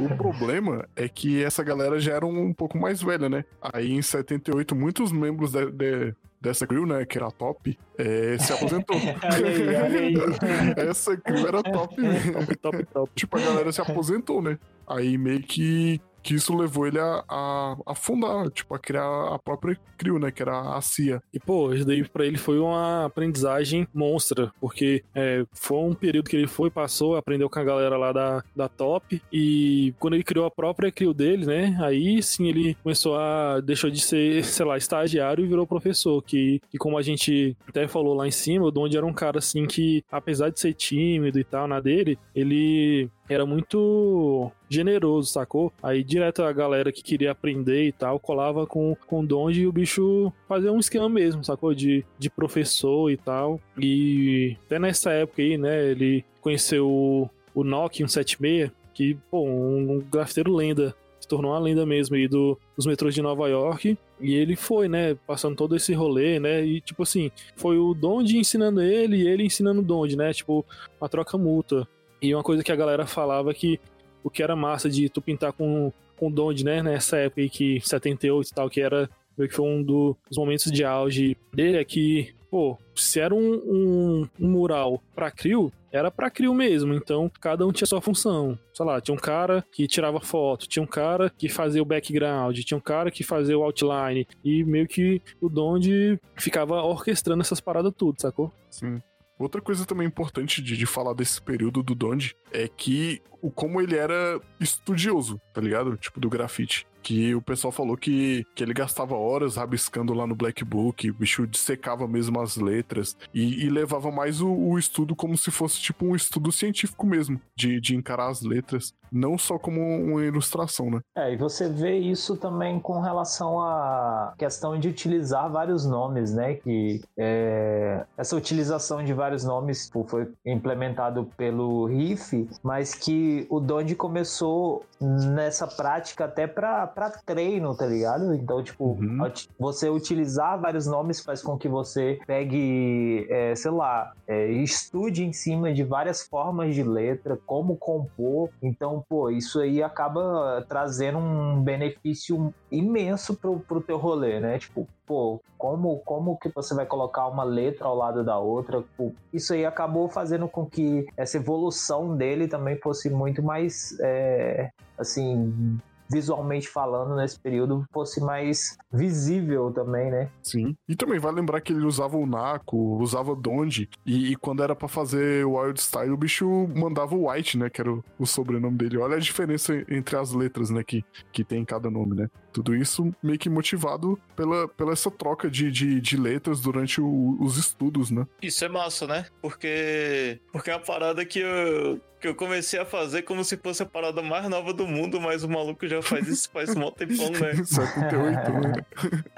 S4: O problema é que essa galera já era um pouco mais velha, né? Aí em 78, muitos membros de- de- dessa crew, né, que era top, é, se aposentou.
S3: aí, aí.
S4: Essa crew era top mesmo.
S1: Top, top, top.
S4: Tipo, a galera se aposentou, né? Aí meio que que isso levou ele a, a, a fundar, tipo, a criar a própria crew, né? Que era a CIA.
S1: E, pô, isso daí pra ele foi uma aprendizagem monstra, porque é, foi um período que ele foi, passou, aprendeu com a galera lá da, da Top, e quando ele criou a própria crew dele, né? Aí sim ele começou a. deixou de ser, sei lá, estagiário e virou professor. Que, que como a gente até falou lá em cima, o Donde era um cara assim que, apesar de ser tímido e tal, na dele, ele era muito generoso, sacou? Aí direto a galera que queria aprender e tal, colava com, com o Donde e o bicho fazia um esquema mesmo, sacou? De, de professor e tal. E até nessa época aí, né, ele conheceu o, o Nokia 176, que, pô, um, um grafiteiro lenda. Se tornou uma lenda mesmo aí do, dos metrôs de Nova York. E ele foi, né, passando todo esse rolê, né? E, tipo assim, foi o Donde ensinando ele e ele ensinando o Donde, né? Tipo, uma troca mútua. E uma coisa que a galera falava que o que era massa de tu pintar com, com Donde, né, nessa época aí que 78 e tal, que era meio que foi um do, dos momentos de auge dele, é que, pô, se era um, um, um mural pra Crio, era pra Crio mesmo, então cada um tinha sua função. Sei lá, tinha um cara que tirava foto, tinha um cara que fazia o background, tinha um cara que fazia o outline, e meio que o Donde ficava orquestrando essas paradas tudo, sacou?
S4: Sim. Outra coisa também importante de, de falar desse período do Donde é que o como ele era estudioso, tá ligado? Tipo, do grafite. Que o pessoal falou que, que ele gastava horas rabiscando lá no Black Book, o bicho dissecava mesmo as letras e, e levava mais o, o, estudo como se fosse tipo um estudo científico mesmo, de, de encarar as letras, não só como uma ilustração, né?
S3: É, e você vê isso também com relação à questão de utilizar vários nomes, né? Que é, essa utilização de vários nomes tipo, foi implementado pelo Riff, mas que o Donde começou nessa prática até para treino, tá ligado? Então, tipo, uhum. você utilizar vários nomes faz com que você pegue, é, sei lá, é, estude em cima de várias formas de letra, como compor. Então, pô, isso aí acaba trazendo um benefício imenso pro, pro teu rolê, né? Tipo, pô, como, como que você vai colocar uma letra ao lado da outra? Pô, isso aí acabou fazendo com que essa evolução dele também fosse muito mais, é, assim, visualmente falando, nesse período, fosse mais visível também, né?
S4: Sim. E também vai lembrar que ele usava o Naco, usava Donde, e, e quando era para fazer o Wild Style, o bicho mandava o White, né? Que era o, o, sobrenome dele. Olha a diferença entre as letras, né? Que, que tem em cada nome, né? Tudo isso meio que motivado pela, pela essa troca de, de, de letras durante o, os estudos, né?
S2: Isso é massa, né? Porque, porque é uma parada que eu, que eu comecei a fazer como se fosse a parada mais nova do mundo, mas o maluco já faz isso faz um tempão, né?
S4: 78, né?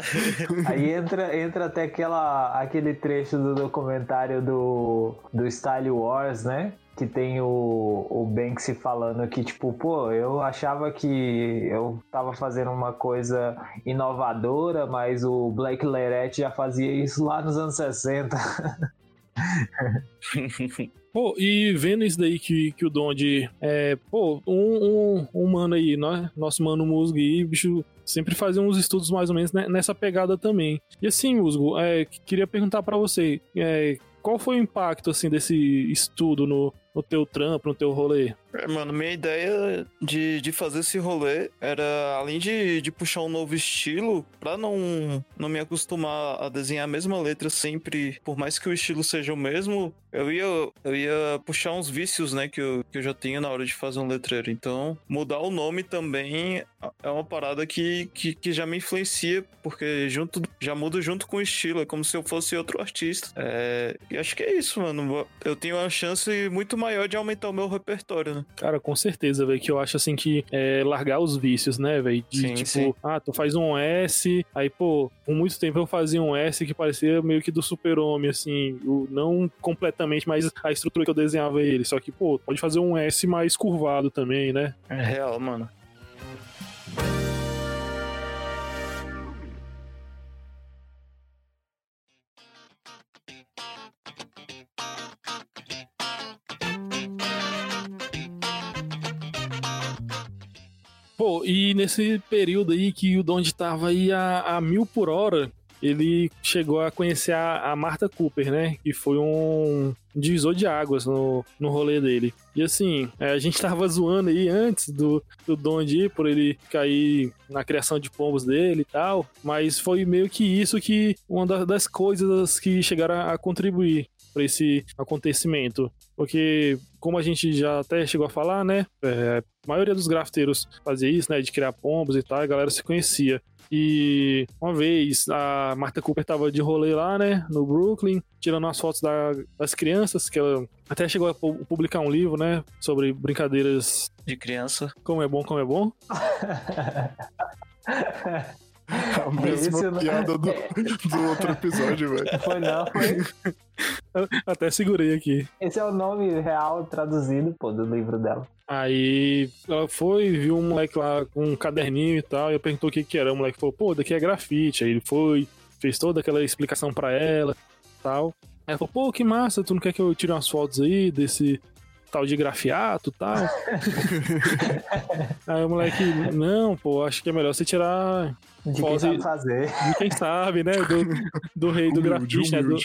S3: Aí entra, entra até aquela, aquele trecho do documentário do, do Style Wars, né? que tem o, o Banksy falando que, tipo, pô, eu achava que eu tava fazendo uma coisa inovadora, mas o Blake Leret já fazia isso lá nos anos 60.
S1: Pô, e vendo isso daí que, que o Donde é, pô, um, um, um mano aí, né? nosso mano Musgo aí, bicho, sempre fazia uns estudos mais ou menos nessa pegada também. E assim, Musgo, é, queria perguntar para você, é, qual foi o impacto, assim, desse estudo no, no teu trampo, no teu rolê?
S2: É, mano, minha ideia de, de fazer esse rolê era, além de, de puxar um novo estilo, pra não, não me acostumar a desenhar a mesma letra sempre, por mais que o estilo seja o mesmo, eu ia, eu ia puxar uns vícios, né, que eu, que eu já tinha na hora de fazer um letreiro. Então, mudar o nome também é uma parada que, que, que já me influencia, porque junto, já muda junto com o estilo, é como se eu fosse outro artista. É, e acho que é isso, mano. Eu tenho uma chance muito maior de aumentar o meu repertório, né?
S1: Cara, com certeza, velho, que eu acho assim que é largar os vícios, né, velho? De sim, tipo, sim. ah, tu faz um S, aí, pô, por muito tempo eu fazia um S que parecia meio que do super-homem, assim, não completamente, mas a estrutura que eu desenhava ele. Só que, pô, pode fazer um S mais curvado também, né?
S2: É real, mano.
S1: Pô, e nesse período aí que o Donde tava aí a, a mil por hora, ele chegou a conhecer a, a Martha Cooper, né? Que foi um divisor de águas no, no rolê dele. E assim, é, a gente tava zoando aí antes do, do Dondi por ele cair na criação de pombos dele e tal, mas foi meio que isso que uma das coisas que chegaram a contribuir para esse acontecimento. Porque, como a gente já até chegou a falar, né? É, a maioria dos grafiteiros fazia isso, né? De criar pombos e tal, a galera se conhecia. E uma vez a Marta Cooper tava de rolê lá, né, no Brooklyn, tirando as fotos da, das crianças, que ela até chegou a publicar um livro, né, sobre brincadeiras
S2: de criança.
S1: Como é bom, como é bom.
S4: A mesma piada do, do outro episódio, velho.
S3: Foi não, foi.
S1: Até segurei aqui.
S3: Esse é o nome real traduzido, pô, do livro dela.
S1: Aí ela foi, viu um moleque lá com um caderninho e tal, e eu perguntou o que que era. O moleque falou, pô, daqui é grafite. Aí ele foi, fez toda aquela explicação para ela e tal. Aí ela falou, pô, que massa, tu não quer que eu tire umas fotos aí desse tal de grafiato e tal? aí o moleque, não, pô, acho que é melhor você tirar
S3: de quem sabe fazer.
S1: De quem sabe, né? Do, do rei do grafite, né? Do,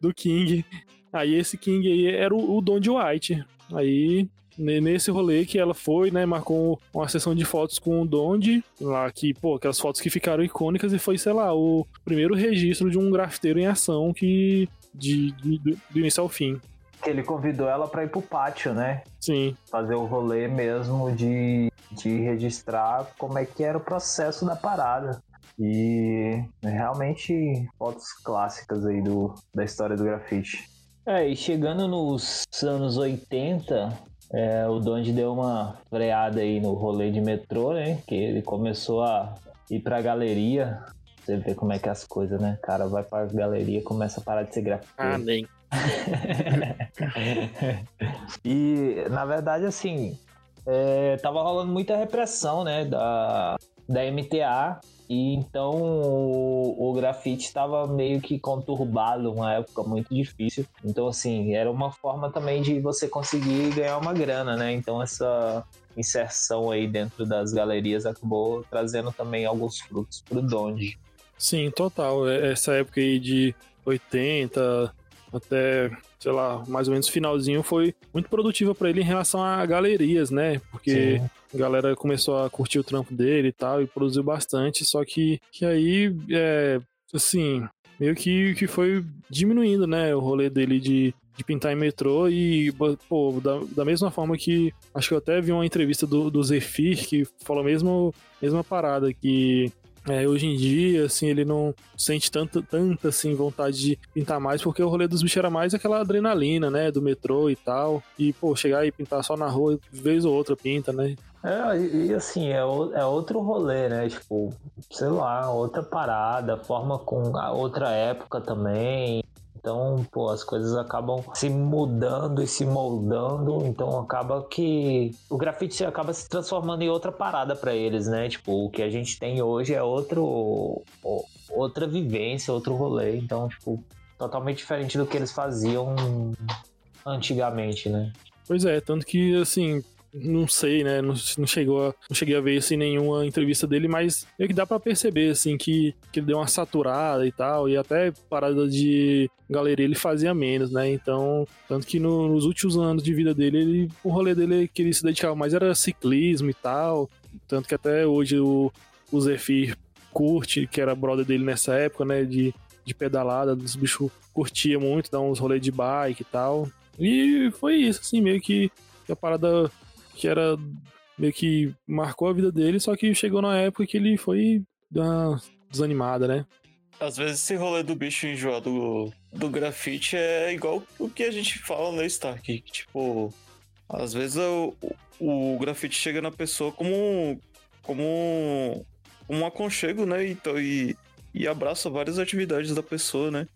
S1: do King. Aí esse King aí era o, o Don de White. Aí nesse rolê que ela foi, né, marcou uma sessão de fotos com o Donde, lá que, pô, aquelas fotos que ficaram icônicas e foi, sei lá, o primeiro registro de um grafiteiro em ação que de, de do, do início ao fim.
S3: Ele convidou ela para ir pro pátio, né?
S1: Sim.
S3: Fazer o rolê mesmo de, de registrar como é que era o processo da parada. E realmente fotos clássicas aí do, da história do grafite. É, e chegando nos anos 80, é, o Donde deu uma freada aí no rolê de metrô, né? Que ele começou a ir pra galeria. Você vê como é que é as coisas, né? O cara vai pra galeria começa a parar de ser grafiteiro.
S1: Amém.
S3: e, na verdade, assim, é, tava rolando muita repressão, né? Da, da MTA e então o, o grafite estava meio que conturbado, uma época muito difícil. Então, assim, era uma forma também de você conseguir ganhar uma grana, né? Então, essa inserção aí dentro das galerias acabou trazendo também alguns frutos pro Donde.
S1: Sim, total. É, essa época aí de 80 até, sei lá, mais ou menos finalzinho foi muito produtiva para ele em relação a galerias, né? Porque Sim a galera começou a curtir o trampo dele e tal, e produziu bastante, só que, que aí, é, assim, meio que, que foi diminuindo, né, o rolê dele de, de pintar em metrô e, pô, da, da mesma forma que, acho que eu até vi uma entrevista do, do Zephyr que falou a mesma, mesma parada, que é, hoje em dia, assim, ele não sente tanta, tanta, assim, vontade de pintar mais, porque o rolê dos bichos era mais aquela adrenalina, né, do metrô e tal. E, pô, chegar e pintar só na rua, vez ou outra pinta, né?
S3: É, e, assim, é, é outro rolê, né? Tipo, sei lá, outra parada, forma com outra época também. Então, pô, as coisas acabam se mudando e se moldando, então acaba que o grafite acaba se transformando em outra parada para eles, né? Tipo, o que a gente tem hoje é outro outra vivência, outro rolê, então, tipo, totalmente diferente do que eles faziam antigamente, né?
S1: Pois é, tanto que, assim, não sei, né? Não, não, chegou a, não cheguei a ver assim, nenhuma entrevista dele, mas meio que dá para perceber, assim, que, que ele deu uma saturada e tal, e até parada de galeria ele fazia menos, né? Então, tanto que no, nos últimos anos de vida dele, ele, o rolê dele que ele se dedicava mais era ciclismo e tal, tanto que até hoje o, o Zephyr curte, que era brother dele nessa época, né? De, de pedalada, os bichos curtia muito, dar uns rolês de bike e tal. E foi isso, assim, meio que a parada que era meio que marcou a vida dele, só que chegou na época que ele foi uma desanimada, né?
S2: Às vezes esse rolê do bicho enjoado do, do grafite é igual o que a gente fala no Stark, tipo, às vezes o, o, o grafite chega na pessoa como, como, um aconchego, né? E, e abraça várias atividades da pessoa, né?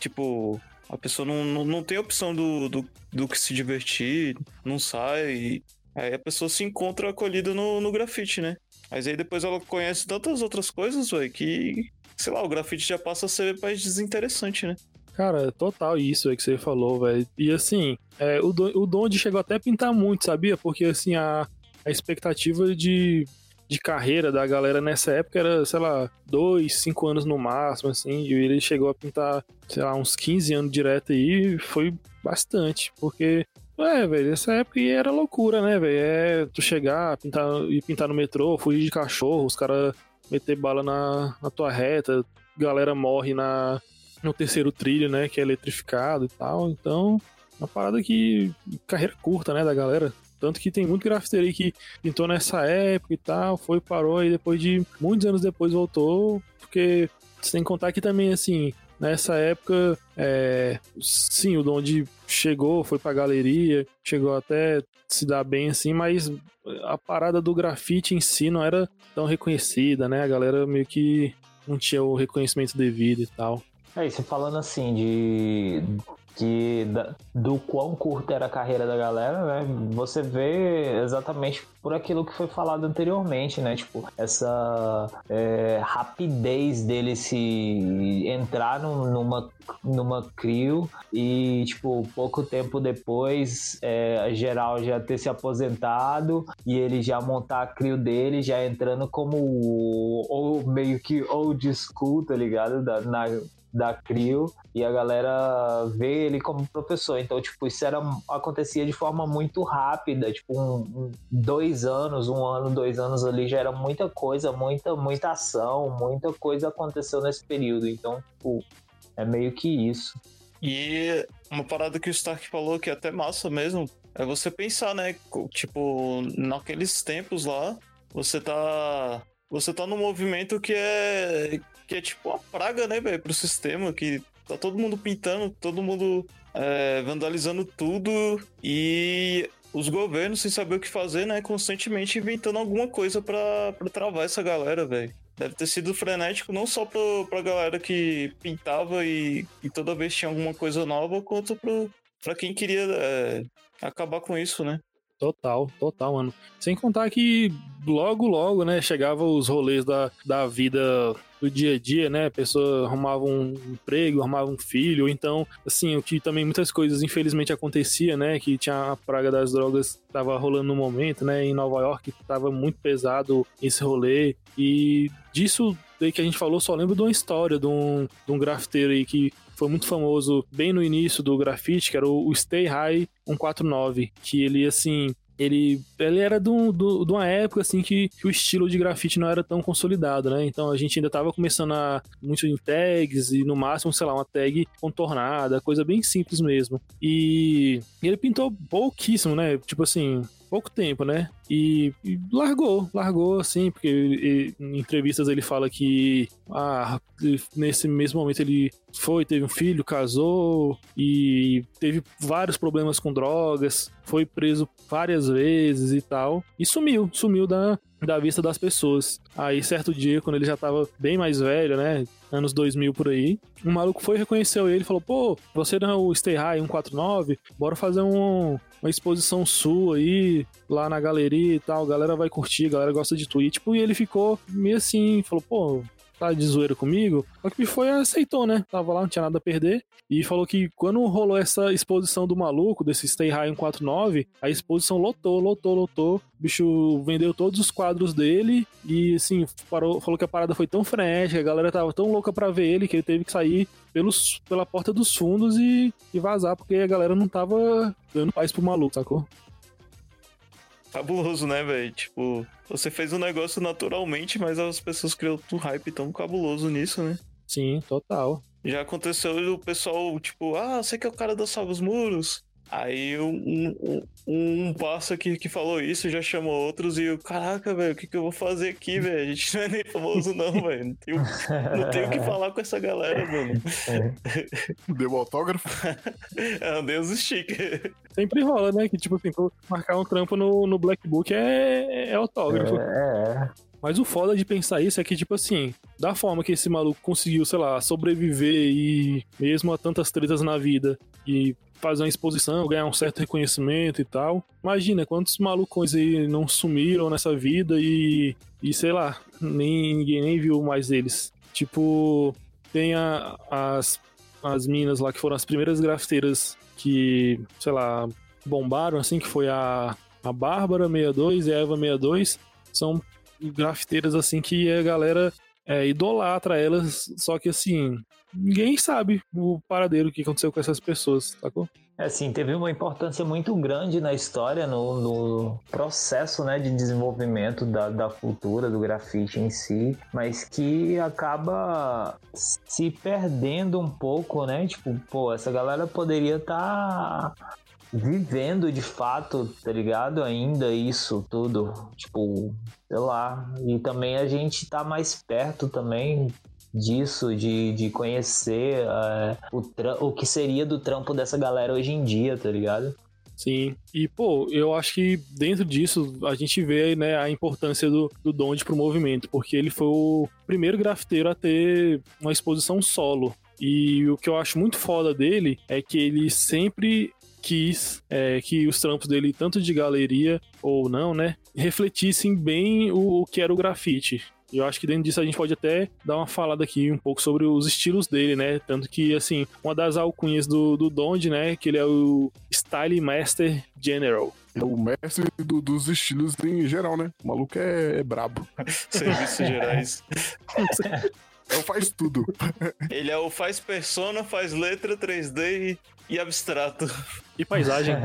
S2: Tipo, a pessoa não, não, não tem opção do, do, do que se divertir, não sai, Aí a pessoa se encontra acolhida no, no grafite, né? Mas aí depois ela conhece tantas outras coisas, velho, que, sei lá, o grafite já passa a ser mais desinteressante, né?
S1: Cara, total isso aí que você falou, velho. E assim, é, o, o Donde chegou até a pintar muito, sabia? Porque assim, a, a expectativa de, de carreira da galera nessa época era, sei lá, dois, cinco anos no máximo, assim, e ele chegou a pintar, sei lá, uns 15 anos direto aí, foi bastante, porque é, velho, essa época era loucura, né, velho? É tu chegar, pintar, ir pintar no metrô, fugir de cachorro, os caras meter bala na, na tua reta, galera morre na, no terceiro trilho, né, que é eletrificado e tal. Então, uma parada que. carreira curta, né, da galera. Tanto que tem muito grafiteiro aí que pintou nessa época e tal, foi, parou, e depois de muitos anos depois voltou, porque que contar que também, assim, nessa época, é, sim, o Donde chegou, foi pra galeria, chegou até se dar bem, assim, mas a parada do grafite em si não era tão reconhecida, né? A galera meio que não tinha o reconhecimento devido e tal.
S3: É isso, falando assim de que da, do quão curta era a carreira da galera, né? Você vê exatamente por aquilo que foi falado anteriormente, né? Tipo, essa é, rapidez dele se entrar num, numa, numa crio e, tipo, pouco tempo depois, é, geral já ter se aposentado e ele já montar a crio dele, já entrando como ou meio que old school, tá ligado? Da, na, da CRIO e a galera vê ele como professor. Então, tipo, isso era, acontecia de forma muito rápida, tipo, um, dois anos, um ano, dois anos ali já era muita coisa, muita, muita ação, muita coisa aconteceu nesse período. Então, tipo, é meio que isso.
S2: E uma parada que o Stark falou que é até massa mesmo, é você pensar, né? Tipo, naqueles tempos lá, você tá. Você tá num movimento que é que é tipo uma praga, né, velho, pro sistema, que tá todo mundo pintando, todo mundo é, vandalizando tudo e os governos, sem saber o que fazer, né, constantemente inventando alguma coisa para travar essa galera, velho. Deve ter sido frenético não só pro, pra galera que pintava e, e toda vez tinha alguma coisa nova, quanto pro, pra quem queria é, acabar com isso, né?
S1: Total, total, mano. Sem contar que logo, logo, né, chegava os rolês da, da vida do dia a dia, né? A pessoa arrumava um emprego, arrumava um filho, ou então, assim, o que também muitas coisas infelizmente acontecia, né? Que tinha a praga das drogas tava rolando no momento, né? Em Nova York tava muito pesado esse rolê e disso daí que a gente falou, só lembro de uma história de um, de um grafiteiro aí que foi muito famoso bem no início do grafite, que era o Stay High 149, que ele, assim, ele, ele era de, um, de, uma época assim que, que, o estilo de grafite não era tão consolidado, né? Então a gente ainda tava começando a muito em tags e no máximo, sei lá, uma tag contornada, coisa bem simples mesmo. E, ele pintou pouquíssimo, né? Tipo assim, pouco tempo, né? E, e, largou, largou assim, porque ele, em entrevistas ele fala que ah, nesse mesmo momento ele foi, teve um filho, casou e teve vários problemas com drogas, foi preso várias vezes e tal, e sumiu, sumiu da, da vista das pessoas. Aí, certo dia, quando ele já tava bem mais velho, né? Anos 2000 por aí, um maluco foi, reconheceu ele e falou: Pô, você não é o Stay High 149? Bora fazer um, uma exposição sua aí, lá na galeria e tal. A galera vai curtir, a galera gosta de. E, tipo, e ele ficou meio assim, falou: Pô, tá de zoeira comigo. Só que foi aceitou, né? Tava lá, não tinha nada a perder. E falou que quando rolou essa exposição do maluco, desse Stay High 149, a exposição lotou, lotou, lotou. O bicho vendeu todos os quadros dele e, assim, parou, falou que a parada foi tão frenética, a galera tava tão louca pra ver ele que ele teve que sair pelos, pela porta dos fundos e, e vazar, porque a galera não tava dando paz pro maluco, sacou?
S2: Cabuloso, né, velho? Tipo, você fez um negócio naturalmente, mas as pessoas criam um hype tão cabuloso nisso, né?
S1: Sim, total.
S2: Já aconteceu o pessoal, tipo, ah, você que é o cara dos Salvos Muros. Aí um, um, um parça que, que falou isso já chamou outros e o caraca, velho, o que, que eu vou fazer aqui, velho? A gente não é nem famoso, não, velho. Não tenho, não tenho o que falar com essa galera, mano.
S4: Deu autógrafo?
S2: é, deu os.
S1: Sempre rola, né? Que tipo assim, marcar um trampo no, no Black Book é, é autógrafo.
S3: É, é.
S1: Mas o foda de pensar isso é que, tipo assim, da forma que esse maluco conseguiu, sei lá, sobreviver e mesmo a tantas tretas na vida e fazer uma exposição, ganhar um certo reconhecimento e tal. Imagina quantos malucos aí não sumiram nessa vida e, e sei lá, nem, ninguém nem viu mais eles. Tipo, tem a, as, as minas lá que foram as primeiras grafiteiras que, sei lá, bombaram, assim, que foi a, a Bárbara 62 e a Eva 62. São grafiteiras assim que a galera é, idolatra elas, só que assim, ninguém sabe o paradeiro que aconteceu com essas pessoas, sacou?
S3: É assim, teve uma importância muito grande na história, no, no processo né, de desenvolvimento da, da, cultura do grafite em si, mas que acaba se perdendo um pouco, né? Tipo, pô, essa galera poderia estar tá vivendo de fato, tá ligado? Ainda isso tudo, tipo, sei lá. E também a gente tá mais perto também disso, de, de conhecer uh, o, o que seria do trampo dessa galera hoje em dia, tá ligado?
S1: Sim, e pô, eu acho que dentro disso a gente vê né, a importância do, do Donde pro movimento, porque ele foi o primeiro grafiteiro a ter uma exposição solo. E o que eu acho muito foda dele é que ele sempre quis é, que os trampos dele, tanto de galeria ou não, né, refletissem bem o, o que era o grafite. E eu acho que dentro disso a gente pode até dar uma falada aqui um pouco sobre os estilos dele, né? Tanto que, assim, uma das alcunhas do, do Donde, né? Que ele é o Style Master General.
S4: É o mestre do, dos estilos em geral, né? O maluco é, é brabo.
S2: Serviços gerais.
S4: É o faz tudo.
S2: Ele é o faz persona, faz letra 3D e, abstrato.
S1: E paisagem.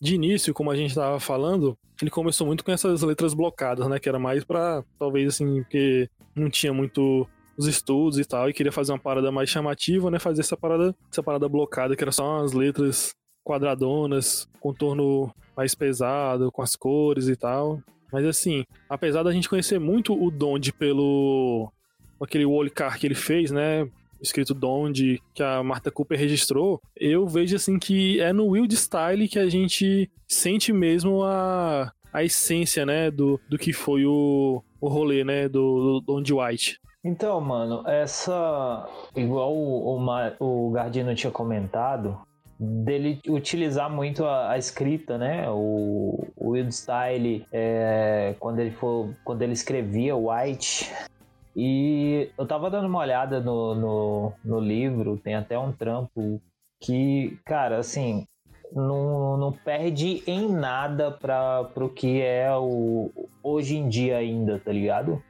S1: de início, como a gente estava falando, ele começou muito com essas letras blocadas, né? Que era mais para talvez assim, porque não tinha muito os estudos e tal, e queria fazer uma parada mais chamativa, né? Fazer essa parada, essa parada blocada, que era só umas letras quadradonas, contorno mais pesado, com as cores e tal. Mas assim, apesar da gente conhecer muito o Donde pelo aquele wallcar que ele fez, né? escrito Donde, que a Marta Cooper registrou, eu vejo assim que é no Wild Style que a gente sente mesmo a, a essência, né, do, do que foi o, o rolê, né, do, do Donde White.
S3: Então, mano, essa. Igual o, o, o Gardino tinha comentado, dele utilizar muito a, a, escrita, né? O, o Wild Style, é, quando ele for, quando ele escrevia White, e eu tava dando uma olhada no, no, no livro, tem até um trampo que, cara, assim, não, não perde em nada para pro que é o hoje em dia ainda, tá ligado?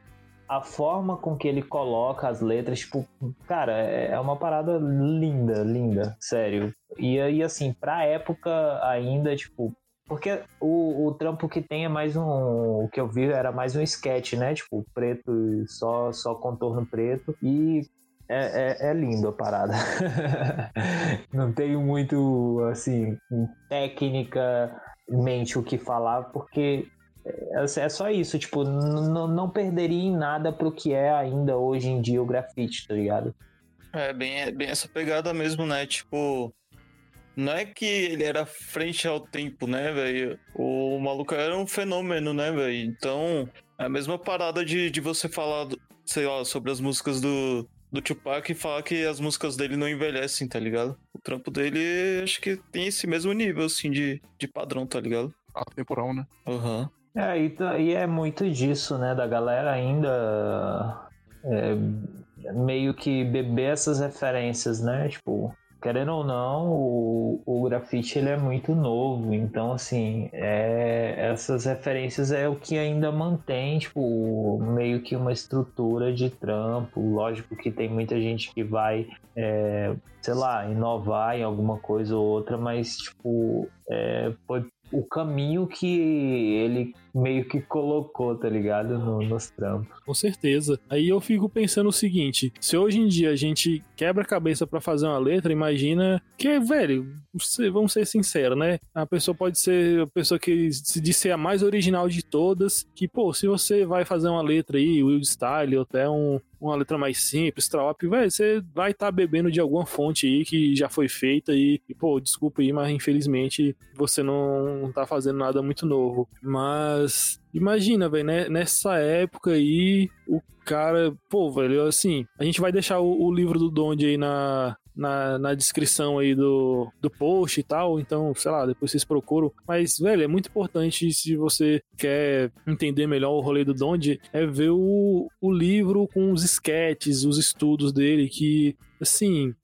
S3: A forma com que ele coloca as letras, tipo, cara, é, é uma parada linda, linda, sério. E aí, assim, pra época ainda, tipo, porque o, o trampo que tem é mais um. O que eu vi era mais um sketch, né? Tipo, preto, só, só contorno preto. E é, é, é, lindo a parada. não tenho muito, assim, tecnicamente o que falar, porque é, é só isso, tipo, não perderia em nada pro que é ainda hoje em dia o grafite, tá ligado?
S2: É, bem, é bem essa pegada mesmo, né? Tipo, não é que ele era frente ao tempo, né, velho? O maluco era um fenômeno, né, velho? Então, é a mesma parada de, de você falar, sei lá, sobre as músicas do, do Tupac e falar que as músicas dele não envelhecem, tá ligado? O trampo dele, acho que tem esse mesmo nível, assim, de, de padrão, tá ligado?
S4: Atemporal, né?
S2: Aham.
S3: Uhum. É, e, e é muito disso, né, da galera ainda é, meio que beber essas referências, né? Tipo, querendo ou não, o, o grafite ele é muito novo, então assim, é, essas referências é o que ainda mantém, tipo, meio que uma estrutura de trampo. Lógico que tem muita gente que vai, é, sei lá, inovar em alguma coisa ou outra, mas tipo, é, o caminho que ele meio que colocou, tá ligado? No, nos trampos.
S1: Com certeza. Aí eu fico pensando o seguinte: se hoje em dia a gente quebra a cabeça para fazer uma letra, imagina que, velho, vamos ser sinceros, né? A pessoa pode ser a pessoa que se diz ser a mais original de todas. Que, pô, se você vai fazer uma letra aí, Wild Style, ou até um, uma letra mais simples, trap, velho, você vai estar tá bebendo de alguma fonte aí que já foi feita e, e, pô, desculpa aí, mas infelizmente você não tá fazendo nada muito novo. Mas imagina, velho, né? nessa época aí, o cara, pô, velho, assim, a gente vai deixar o, o livro do Donde aí na, na, na descrição aí do, do post e tal. Então, sei lá, depois vocês procuram. Mas, velho, é muito importante se você quer entender melhor o rolê do Donde, é ver o, o livro com os sketches, os estudos dele, que assim,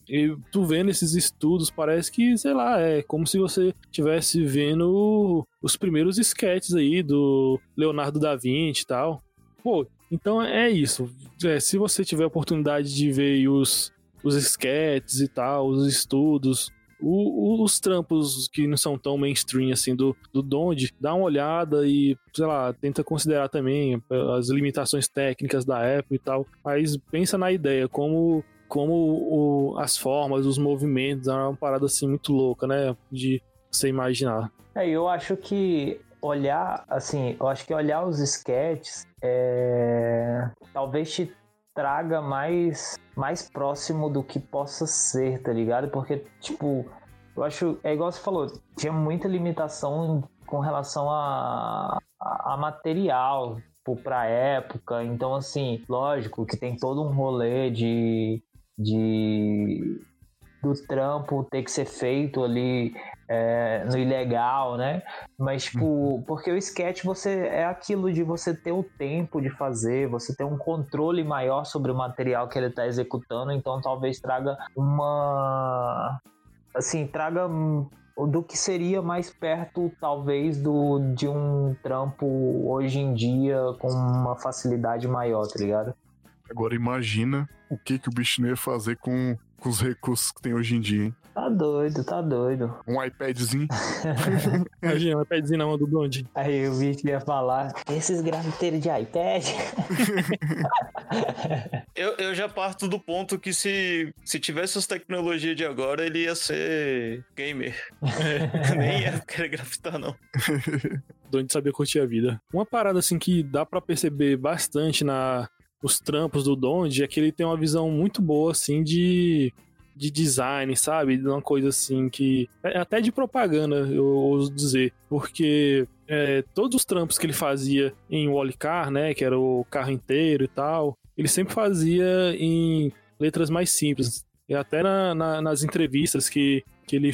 S1: tu vendo esses estudos, parece que, sei lá, é como se você estivesse vendo os primeiros sketches aí do Leonardo da Vinci e tal. Pô, então é isso. É, se você tiver a oportunidade de ver os, os sketches e tal, os estudos, o, os trampos que não são tão mainstream assim do, do Donde, dá uma olhada e, sei lá, tenta considerar também as limitações técnicas da época e tal, mas pensa na ideia, como como o, as formas, os movimentos, é uma parada assim muito louca, né, de você imaginar.
S3: É, eu acho que olhar, assim, eu acho que olhar os sketches é, talvez te traga mais, mais próximo do que possa ser, tá ligado? Porque, tipo, eu acho, é igual você falou, tinha muita limitação com relação a, a, a material tipo, pra época. Então, assim, lógico que tem todo um rolê de, de do trampo ter que ser feito ali é, no ilegal, né? Mas, tipo, uhum. porque o sketch você é aquilo de você ter o tempo de fazer, você ter um controle maior sobre o material que ele está executando, então talvez traga uma. Assim, traga do que seria mais perto, talvez, do de um trampo hoje em dia com uma facilidade maior, tá ligado?
S4: Agora imagina o que, que o bicho ia fazer com, com os recursos que tem hoje em dia, hein?
S3: Tá doido, tá doido.
S4: Um iPadzinho.
S1: Imagina, um iPadzinho na mão do bonde.
S3: Aí o bicho ia falar, esses graviteiros de iPad.
S2: eu, eu já parto do ponto que se, se tivesse as tecnologias de agora, ele ia ser gamer. Nem ia querer grafitar, não.
S1: Donde sabia curtir a vida. Uma parada assim que dá para perceber bastante na os trampos do Donde é que ele tem uma visão muito boa assim de de design, sabe? Uma coisa assim que. É até de propaganda, eu ouso dizer. Porque é, todos os trampos que ele fazia em Wally Car, né? Que era o carro inteiro e tal, ele sempre fazia em letras mais simples. E até na, na, nas entrevistas que, que ele,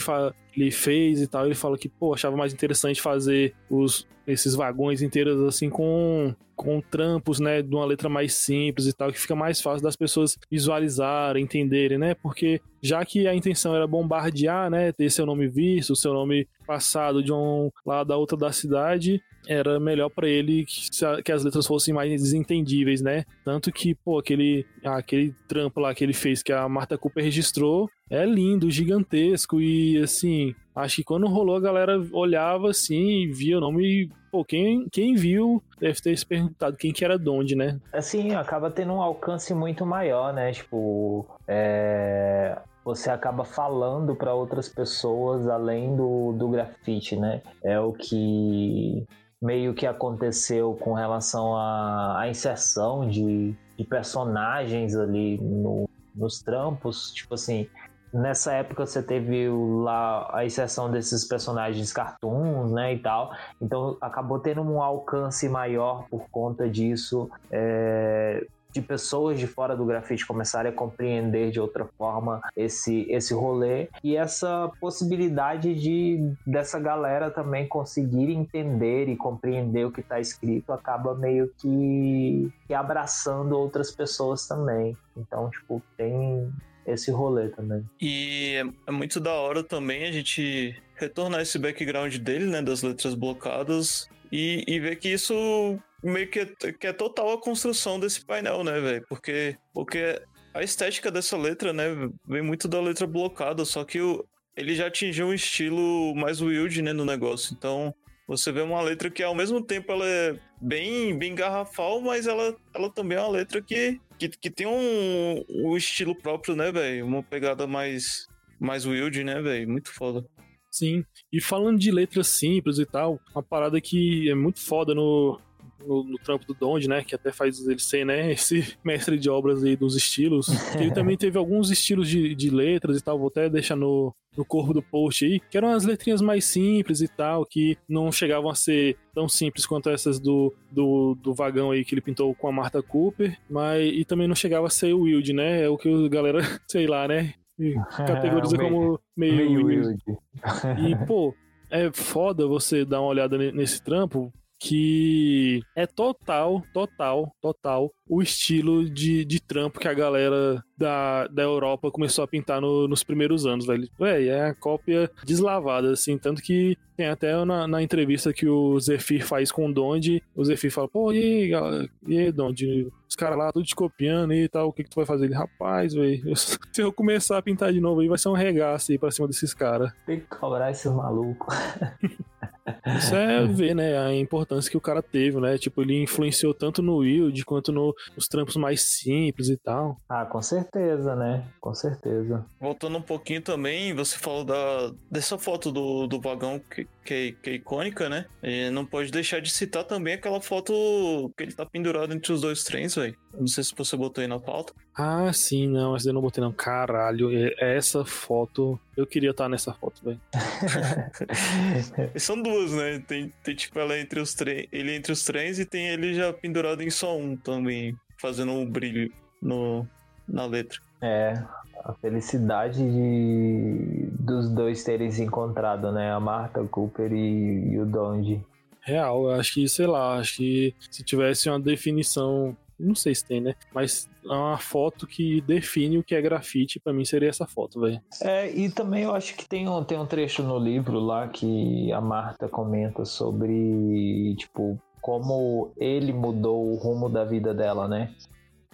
S1: ele fez e tal, ele fala que, pô, achava mais interessante fazer os, esses vagões inteiros assim com com trampos, né, de uma letra mais simples e tal, que fica mais fácil das pessoas visualizarem, entenderem, né? Porque já que a intenção era bombardear, né, ter seu nome visto, seu nome passado de um lado da outra da cidade, era melhor para ele que, que, as letras fossem mais entendíveis, né? Tanto que, pô, aquele, aquele trampo lá que ele fez, que a Marta Cooper registrou, é lindo, gigantesco e, assim, acho que quando rolou a galera olhava assim e via o nome pô, quem, quem viu deve ter se perguntado quem que era Donde, né?
S3: Assim, acaba tendo um alcance muito maior, né? Tipo, é... você acaba falando para outras pessoas além do, do grafite, né? É o que meio que aconteceu com relação à, à inserção de, de personagens ali no, nos trampos, tipo assim, nessa época você teve lá a exceção desses personagens cartoons, né, e tal. Então acabou tendo um alcance maior por conta disso. É, de pessoas de fora do grafite começarem a compreender de outra forma esse, esse rolê e essa possibilidade de dessa galera também conseguir entender e compreender o que está escrito acaba meio que, que abraçando outras pessoas também. Então, tipo, tem esse rolê também.
S2: E é muito da hora também a gente retornar esse background dele, né, das letras blocadas e, e ver que isso meio que é, que é total a construção desse painel, né, velho? Porque, porque a estética dessa letra, né, vem muito da letra blocada, só que o, ele já atingiu um estilo mais wild, né, no negócio. Então, você vê uma letra que ao mesmo tempo ela é bem, bem garrafal, mas ela, ela também é uma letra que que, que tem um, um estilo próprio, né, velho? Uma pegada mais, mais wild, né, velho? Muito foda.
S1: Sim, e falando de letras simples e tal, uma parada que é muito foda no, no, no, trampo do Donde, né? Que até faz ele ser, né? Esse mestre de obras aí dos estilos. ele também teve alguns estilos de, de letras e tal. Vou até deixar no, no corpo do post aí, que eram as letrinhas mais simples e tal, que não chegavam a ser tão simples quanto essas do, do, do vagão aí que ele pintou com a Martha Cooper, mas e também não chegava a ser o Wild, né? É o que a galera, sei lá, né? Categoriza é, meio, como meio, meio Wild. E, pô, é foda você dar uma olhada nesse trampo, que é total, total, total o estilo de, de trampo que a galera da, da Europa começou a pintar no, nos primeiros anos, velho. Véi, é a cópia deslavada, assim, tanto que tem até na, na entrevista que o Zephyr faz com o Donde, o Zephyr fala, pô, e aí, galera? E aí, Donde? Os caras lá tudo te copiando e tal, o que que tu vai fazer? Ele, rapaz, velho, se eu começar a pintar de novo aí, vai ser um regaço aí pra cima desses caras.
S3: Tem que cobrar esses malucos.
S1: Isso é ver, né, a importância que o cara teve, né? Tipo, ele influenciou tanto no Wild quanto no, nos trampos mais simples e tal.
S3: Ah, com certeza, né? Com certeza.
S2: Voltando um pouquinho também, você falou da, dessa foto do, do vagão que, que, que é icônica, né? E não pode deixar de citar também aquela foto que ele tá pendurado entre os dois trens, velho. Não sei se você botou aí na pauta.
S1: Ah, sim, não, mas eu não botei não. Caralho, essa foto. Eu queria estar nessa foto, velho.
S2: São duas, né? Tem, tem tipo ela entre os trens. Ele entre os trens e tem ele já pendurado em só um também, fazendo um brilho no, na letra.
S3: É, a felicidade de dos dois terem se encontrado, né? A Martha Cooper e, e o Donde.
S1: Real, eu acho que, sei lá, acho que se tivesse uma definição não sei se tem, né? Mas é uma foto que define o que é grafite, para mim seria essa foto, velho.
S3: É, e também eu acho que tem um, tem um trecho no livro lá que a Marta comenta sobre, tipo, como ele mudou o rumo da vida dela, né?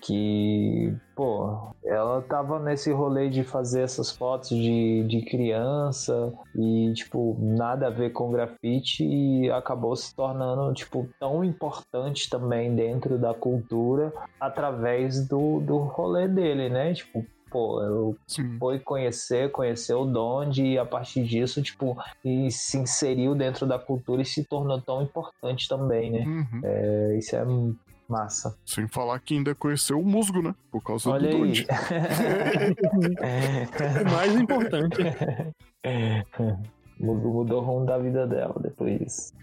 S3: Que, pô, ela tava nesse rolê de fazer essas fotos de, de criança e, tipo, nada a ver com grafite e acabou se tornando, tipo, tão importante também dentro da cultura através do, do rolê dele, né? Tipo, pô, eu Sim. foi conhecer, conhecer o Donde e a partir disso, tipo, e se inseriu dentro da cultura e se tornou tão importante também, né? Uhum. É, isso é Massa.
S4: Sem falar que ainda conheceu o musgo, né? Por causa Olha do Donde.
S1: é mais importante.
S3: Mudou, mudou o rumo da vida dela depois disso.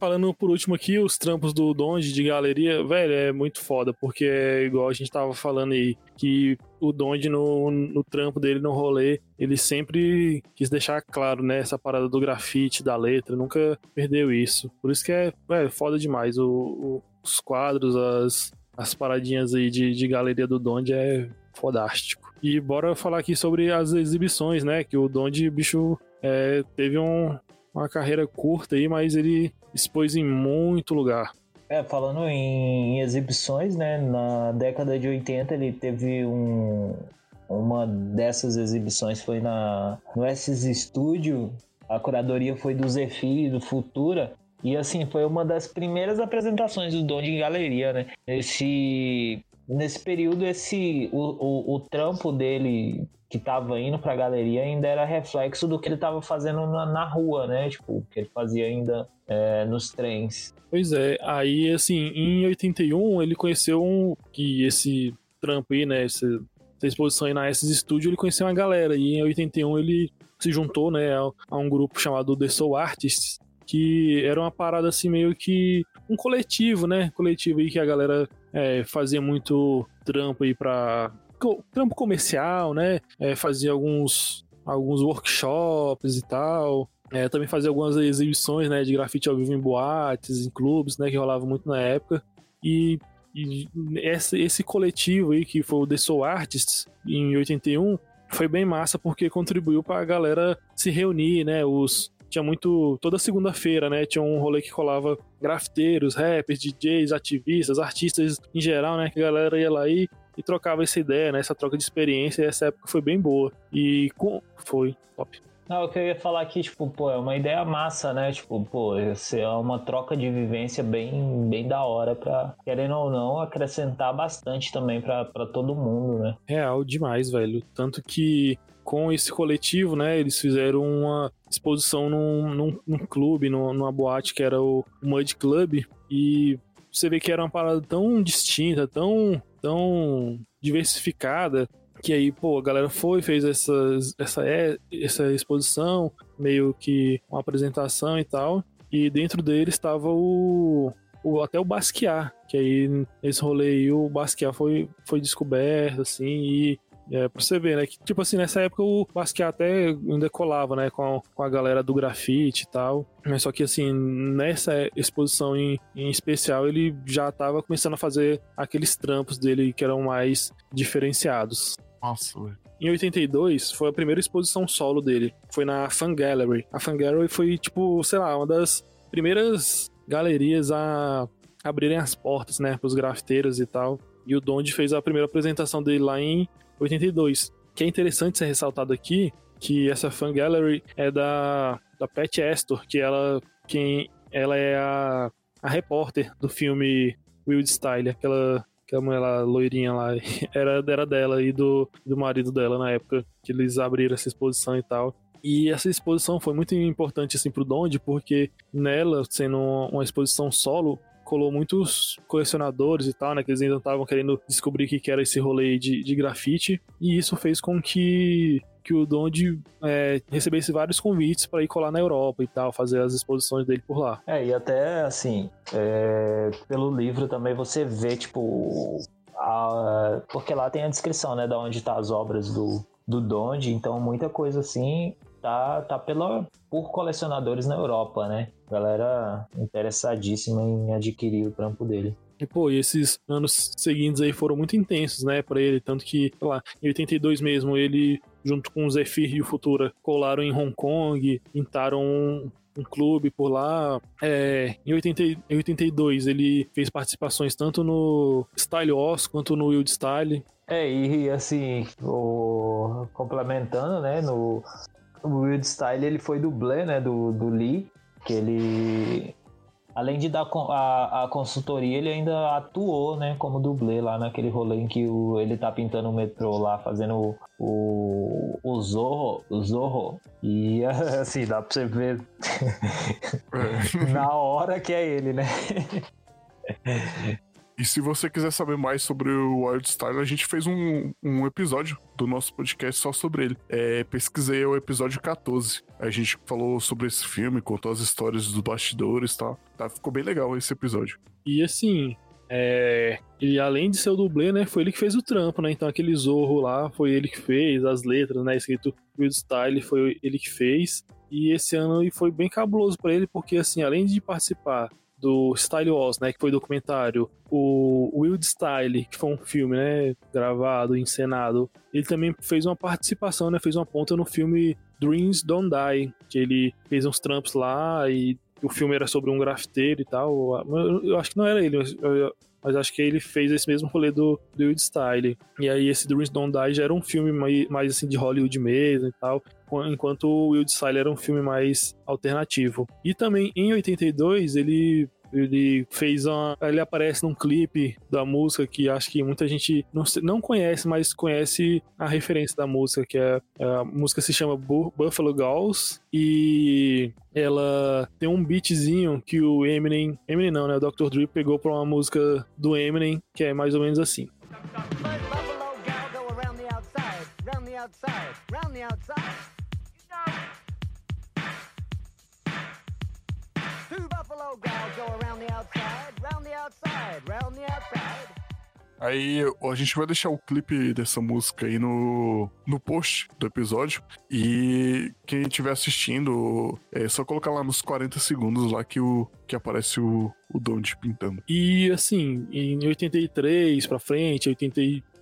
S1: Falando por último aqui, os trampos do Donde de galeria, velho, é muito foda, porque é igual a gente tava falando aí, que o Donde no, no trampo dele, no rolê, ele sempre quis deixar claro, né, essa parada do grafite, da letra, nunca perdeu isso. Por isso que é, é foda demais. O, o, os quadros, as, as paradinhas aí de, de galeria do Donde é fodástico. E bora falar aqui sobre as exibições, né, que o Donde, bicho, é, teve um, uma carreira curta aí, mas ele expôs em muito lugar.
S3: É, falando em, exibições, né, na década de 80 ele teve um, uma dessas exibições foi na no SS Studio, a curadoria foi do Zephyr e do Futura, e assim, foi uma das primeiras apresentações do Donde em galeria, né? Esse nesse período esse o, o, o trampo dele que estava indo para a galeria ainda era reflexo do que ele estava fazendo na, na, rua, né? Tipo, que ele fazia ainda é, nos trens.
S1: Pois é, aí assim, em 81 ele conheceu um que esse trampo aí, né? Essa, essa exposição aí na SS Studio, ele conheceu uma galera e em 81 ele se juntou, né, a, a um grupo chamado The Soul Artists, que era uma parada assim meio que um coletivo, né? Coletivo aí que a galera é, fazia muito trampo aí pra trampo comercial, né? É, fazia alguns, alguns workshops e tal. É, também fazia algumas exibições, né, de grafite ao vivo em boates, em clubes, né, que rolava muito na época. E, e esse, esse coletivo aí, que foi o The Soul Artists, em 81, foi bem massa porque contribuiu para a galera se reunir, né, os tinha muito toda segunda-feira, né, tinha um rolê que colava grafiteiros, rappers, DJs, ativistas, artistas em geral, né, que a galera ia lá e e trocava essa ideia, né? Essa troca de experiência, e essa época foi bem boa. E com... foi top.
S3: Não, o que eu ia falar aqui, tipo, pô, é uma ideia massa, né? Tipo, pô, é uma troca de vivência bem, bem da hora pra, querendo ou não, acrescentar bastante também pra, pra todo mundo, né?
S1: Real demais, velho. Tanto que com esse coletivo, né, eles fizeram uma exposição num, num, num clube, numa boate que era o Mud Club, e você vê que era uma parada tão distinta, tão, tão diversificada, que aí, pô, a galera foi, fez essas, essa, é, essa exposição, meio que uma apresentação e tal, e dentro dele estava o, o até o Basquiat, que aí nesse rolê aí o Basquiat foi, foi descoberto, assim, e é, pra você ver, né? Que, tipo assim, nessa época o Basquiat até ainda colava, né? Com, com a galera do grafite e tal. Mas só que, assim, nessa exposição em, em especial, ele já tava começando a fazer aqueles trampos dele que eram mais diferenciados.
S4: Nossa, velho.
S1: Em 82, foi a primeira exposição solo dele. Foi na Fan Gallery. A Fan Gallery foi, tipo, sei lá, uma das primeiras galerias a abrirem as portas, né, pros grafiteiros e tal. E o Donde fez a primeira apresentação dele lá em 82. Que é interessante ser ressaltado aqui que essa Fan Gallery é da, da Pat Astor, que ela, quem, ela é a, a repórter do filme Wild Style, aquela aquela mulher lá, loirinha lá, era, era dela e do, do marido dela na época que eles abriram essa exposição e tal. E essa exposição foi muito importante assim pro Donde, porque nela, sendo uma exposição solo, colou muitos colecionadores e tal, né? Que eles ainda estavam querendo descobrir o que era esse rolê de, de grafite. E isso fez com que que o Donde é, recebesse vários convites para ir colar na Europa e tal, fazer as exposições dele por lá.
S3: É, e até assim, é, pelo livro também você vê, tipo, a, porque lá tem a descrição, né, da onde tá as obras do, do Donde, então muita coisa assim tá, tá pela, por colecionadores na Europa, né? Galera interessadíssima em adquirir o trampo dele.
S1: E, pô, esses anos seguintes aí foram muito intensos, né, pra ele. Tanto que, sei lá, em 82 mesmo, ele, junto com o Zephyr e o Futura, colaram em Hong Kong, pintaram um, um clube por lá. É, em, 80, em 82 ele fez participações tanto no Style Oz quanto no Wild Style.
S3: É, e assim, o... complementando, né, no o Wild Style ele foi dublê, né, do, do Lee, que ele além de dar a, a consultoria, ele ainda atuou, né, como dublê lá naquele rolê em que o, ele tá pintando o metrô lá, fazendo o, o, o Zorro, o Zorro. E assim, dá pra você ver na hora que é ele, né?
S4: E se você quiser saber mais sobre o Wild Style, a gente fez um, um episódio do nosso podcast só sobre ele. É, pesquisei o episódio 14. A gente falou sobre esse filme, contou as histórias dos bastidores e tal. Tá, ficou bem legal esse episódio.
S1: E assim, é, ele além de ser o dublê, né, foi ele que fez o trampo, né? Então aquele Zorro lá foi ele que fez, as letras, né, escrito Wild Style foi ele que fez. E esse ano foi bem cabuloso para ele, porque assim, além de participar do Style Wars, né, que foi documentário, o Wild Style, que foi um filme, né, gravado, encenado, ele também fez uma participação, né, fez uma ponta no filme Dreams Don't Die, que ele fez uns trampos lá e o filme era sobre um grafiteiro e tal. Eu acho que não era ele, mas acho que ele fez esse mesmo rolê do, do Wild Style. E aí esse Dreams Don't Die já era um filme mais, mais assim de Hollywood mesmo e tal enquanto o Wild Style era um filme mais alternativo. E também em 82 ele ele fez uma. Ele aparece num clipe da música que acho que muita gente não, não conhece, mas conhece a referência da música, que é. A música se chama Buffalo Gulls e ela tem um beatzinho que o Eminem. Eminem não, né? O Dr. Dre pegou pra uma música do Eminem, que é mais ou menos assim. buffalo gals go around the outside, round the outside, round the outside.
S4: Aí a gente vai deixar o clipe dessa música aí no, no post do episódio. E quem estiver assistindo, é só colocar lá nos 40 segundos lá que, o, que aparece o, o Don't pintando.
S1: E assim, em 83 pra frente, 80,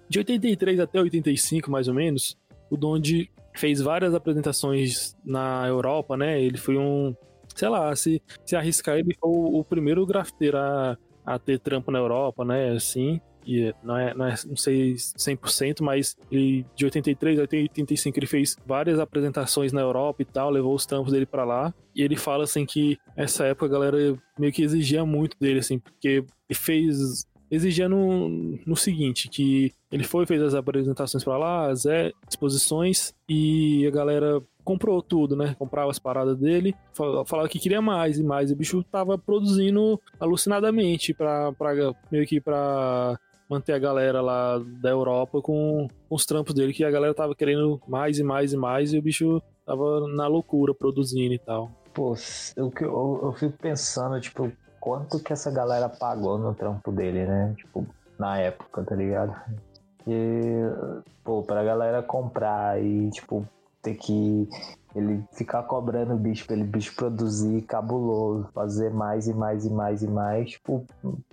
S1: de 83 até 85 mais ou menos, o Donde fez várias apresentações na Europa, né? Ele foi um, sei lá, se, se arriscar, ele foi o, o primeiro grafiteiro a, a ter trampo na Europa, né? Assim. e não é, não, é, não sei 100%, mas ele, de 83 a 85 ele fez várias apresentações na Europa e tal, levou os trampos dele para lá. E ele fala assim que essa época a galera meio que exigia muito dele, assim, porque ele fez exigia no, no seguinte, que ele foi, fez as apresentações para lá, as exposições, e a galera comprou tudo, né? Comprava as paradas dele, falava que queria mais e mais, e o bicho tava produzindo alucinadamente pra, pra meio que pra manter a galera lá da Europa com, com os trampos dele, que a galera tava querendo mais e mais e mais, e o bicho tava na loucura produzindo e tal.
S3: Pô, eu, eu, eu fico pensando, tipo, quanto que essa galera pagou no trampo dele, né? Tipo, na época, tá ligado? E, pô, pra galera comprar e, tipo, ter que ele ficar cobrando o bicho pra ele bicho produzir cabuloso, fazer mais e mais e mais e mais, tipo,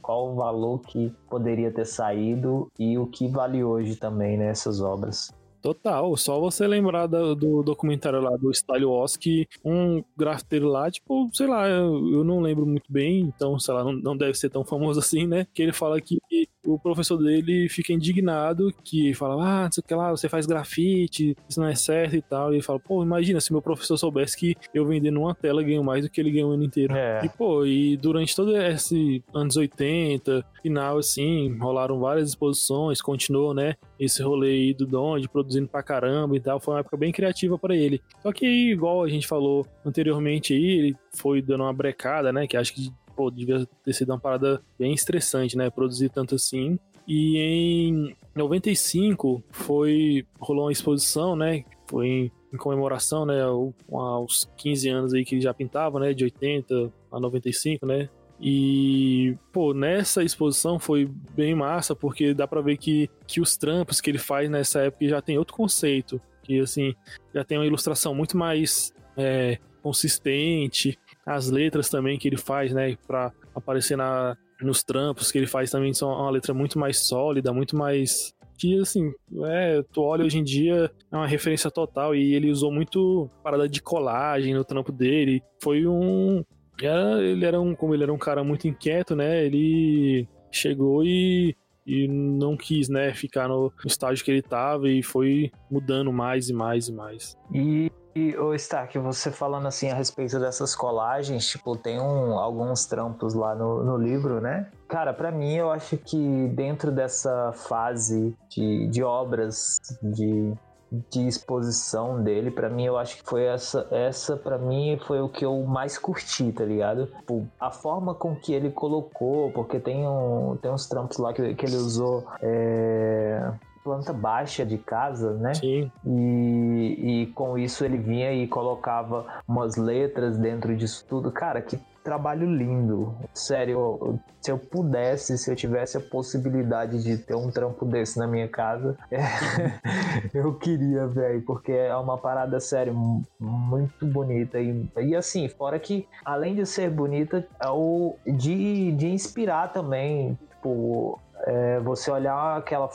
S3: qual o valor que poderia ter saído e o que vale hoje também nessas né, obras.
S1: Total, só você lembrar do, do documentário lá do Style Wars que um grafiteiro lá, tipo, sei lá, eu, eu, não lembro muito bem, então, sei lá, não, não deve ser tão famoso assim, né? Que ele fala que o professor dele fica indignado, que fala, ah, não sei o que lá, você faz grafite, isso não é certo e tal. E ele fala, pô, imagina se meu professor soubesse que eu vendendo uma tela ganho mais do que ele ganhou o ano inteiro. É. E, pô, e durante todo esse anos 80, final, assim, rolaram várias exposições, continuou, né, esse rolê aí do Donde, produzindo pra caramba e tal. Foi uma época bem criativa para ele. Só que, igual a gente falou anteriormente aí, ele foi dando uma brecada, né, que acho que pô, devia ter sido uma parada bem estressante, né? Produzir tanto assim. E em 95 foi rolou uma exposição, né? Foi em, em comemoração, né, aos 15 anos aí que ele já pintava, né, de 80 a 95, né? E, pô, nessa exposição foi bem massa, porque dá pra ver que, que os trampos que ele faz nessa época já tem outro conceito. Que, assim, já tem uma ilustração muito mais é, consistente, as letras também que ele faz, né, para aparecer na, nos trampos que ele faz também são uma letra muito mais sólida, muito mais que assim, é, tu olha hoje em dia, é uma referência total e ele usou muito parada de colagem no trampo dele. Foi um era, ele era um, como ele era um cara muito inquieto, né? Ele chegou e e não quis, né, ficar no, no estágio que ele tava e foi mudando mais e mais e mais.
S3: E e, o Stark, você falando assim a respeito dessas colagens, tipo, tem um, alguns trampos lá no, no livro, né? Cara, para mim eu acho que dentro dessa fase de, de obras de, de exposição dele, para mim eu acho que foi essa, essa para mim foi o que eu mais curti, tá ligado? Tipo, a forma com que ele colocou, porque tem, um, tem uns trampos lá que, que ele usou. É planta baixa de casa, né?
S1: Sim.
S3: E, e com isso ele vinha e colocava umas letras dentro disso tudo. Cara, que trabalho lindo. Sério, se eu pudesse, se eu tivesse a possibilidade de ter um trampo desse na minha casa, é, eu queria, velho, porque é uma parada, sério, muito bonita. E, e assim, fora que, além de ser bonita, é o de, de inspirar também. Tipo, é, você olhar aquela,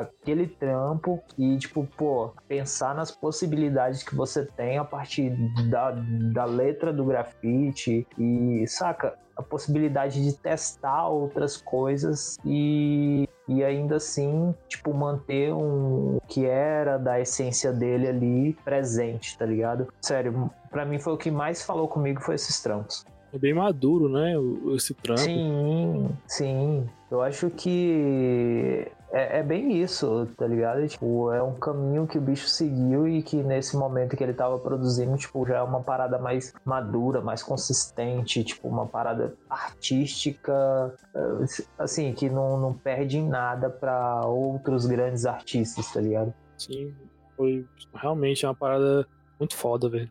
S3: aquele trampo e, tipo, pô, pensar nas possibilidades que você tem a partir da, da letra do grafite e, saca, a possibilidade de testar outras coisas e, e ainda assim, tipo, manter um o que era da essência dele ali presente, tá ligado? Sério, para mim foi o que mais falou comigo foi esses trampos.
S1: É bem maduro, né? Esse trampo.
S3: Sim, sim. Eu acho que é, é, bem isso, tá ligado? Tipo, é um caminho que o bicho seguiu e que nesse momento que ele tava produzindo, tipo, já é uma parada mais madura, mais consistente, tipo, uma parada artística, eh, assim, que não, não perde em nada para outros grandes artistas, tá ligado?
S1: Sim, foi realmente uma parada muito foda, velho.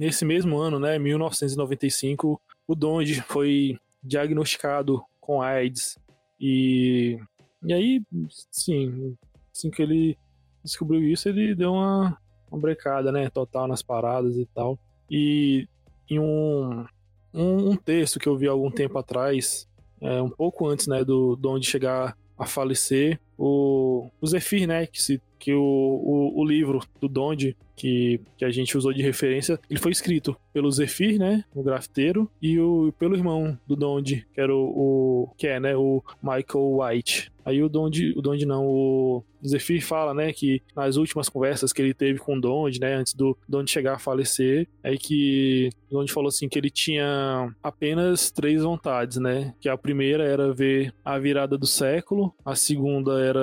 S1: Nesse mesmo ano, né, 1995, o Donde foi diagnosticado com AIDS. E, e aí, sim, assim que ele descobriu isso, ele deu uma, uma brecada, né, total nas paradas e tal. E em um, um, um texto que eu vi algum tempo atrás, é, um pouco antes, né, do Donde chegar a falecer, o, o Zephyr, né, que, se, que o, o, o livro do Donde que, que a gente usou de referência, ele foi escrito pelo Zephyr, né, o grafiteiro, e o, pelo irmão do Donde, que era o, o que é, né, o Michael White. Aí o Donde, o Donde não, o Zephyr fala, né, que nas últimas conversas que ele teve com o Donde, né, antes do Donde chegar a falecer, é que o Donde falou assim que ele tinha apenas três vontades, né, que a primeira era ver a virada do século, a segunda era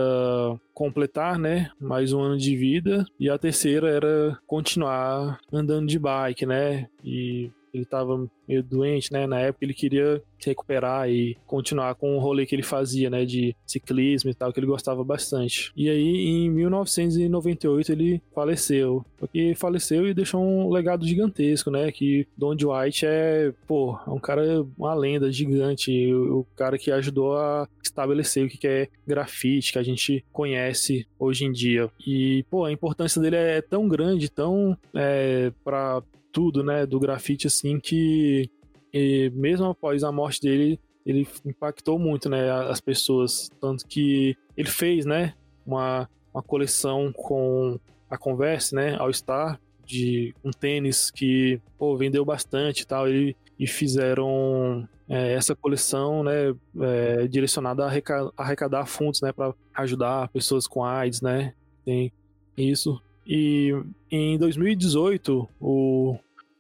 S1: completar, né, mais um ano de vida, e a terceira era continuar andando de bike, né, e ele estava meio doente, né? Na época ele queria se recuperar e continuar com o rolê que ele fazia, né? De ciclismo e tal, que ele gostava bastante. E aí, em 1998, ele faleceu. Porque faleceu e deixou um legado gigantesco, né? Que Don White é, pô, é um cara, uma lenda gigante. O, o cara que ajudou a estabelecer o que é grafite, que a gente conhece hoje em dia. E, pô, a importância dele é tão grande, tão é, para tudo, né, do grafite, assim, que mesmo após a morte dele, ele impactou muito, né, as pessoas. Tanto que ele fez, né, uma, uma coleção com a Converse, né, All Star, de um tênis que, pô, vendeu bastante e tal, e, e fizeram é, essa coleção, né, é, direcionada a arrecadar, arrecadar fundos, né, para ajudar pessoas com AIDS, né, tem isso. E em 2018, o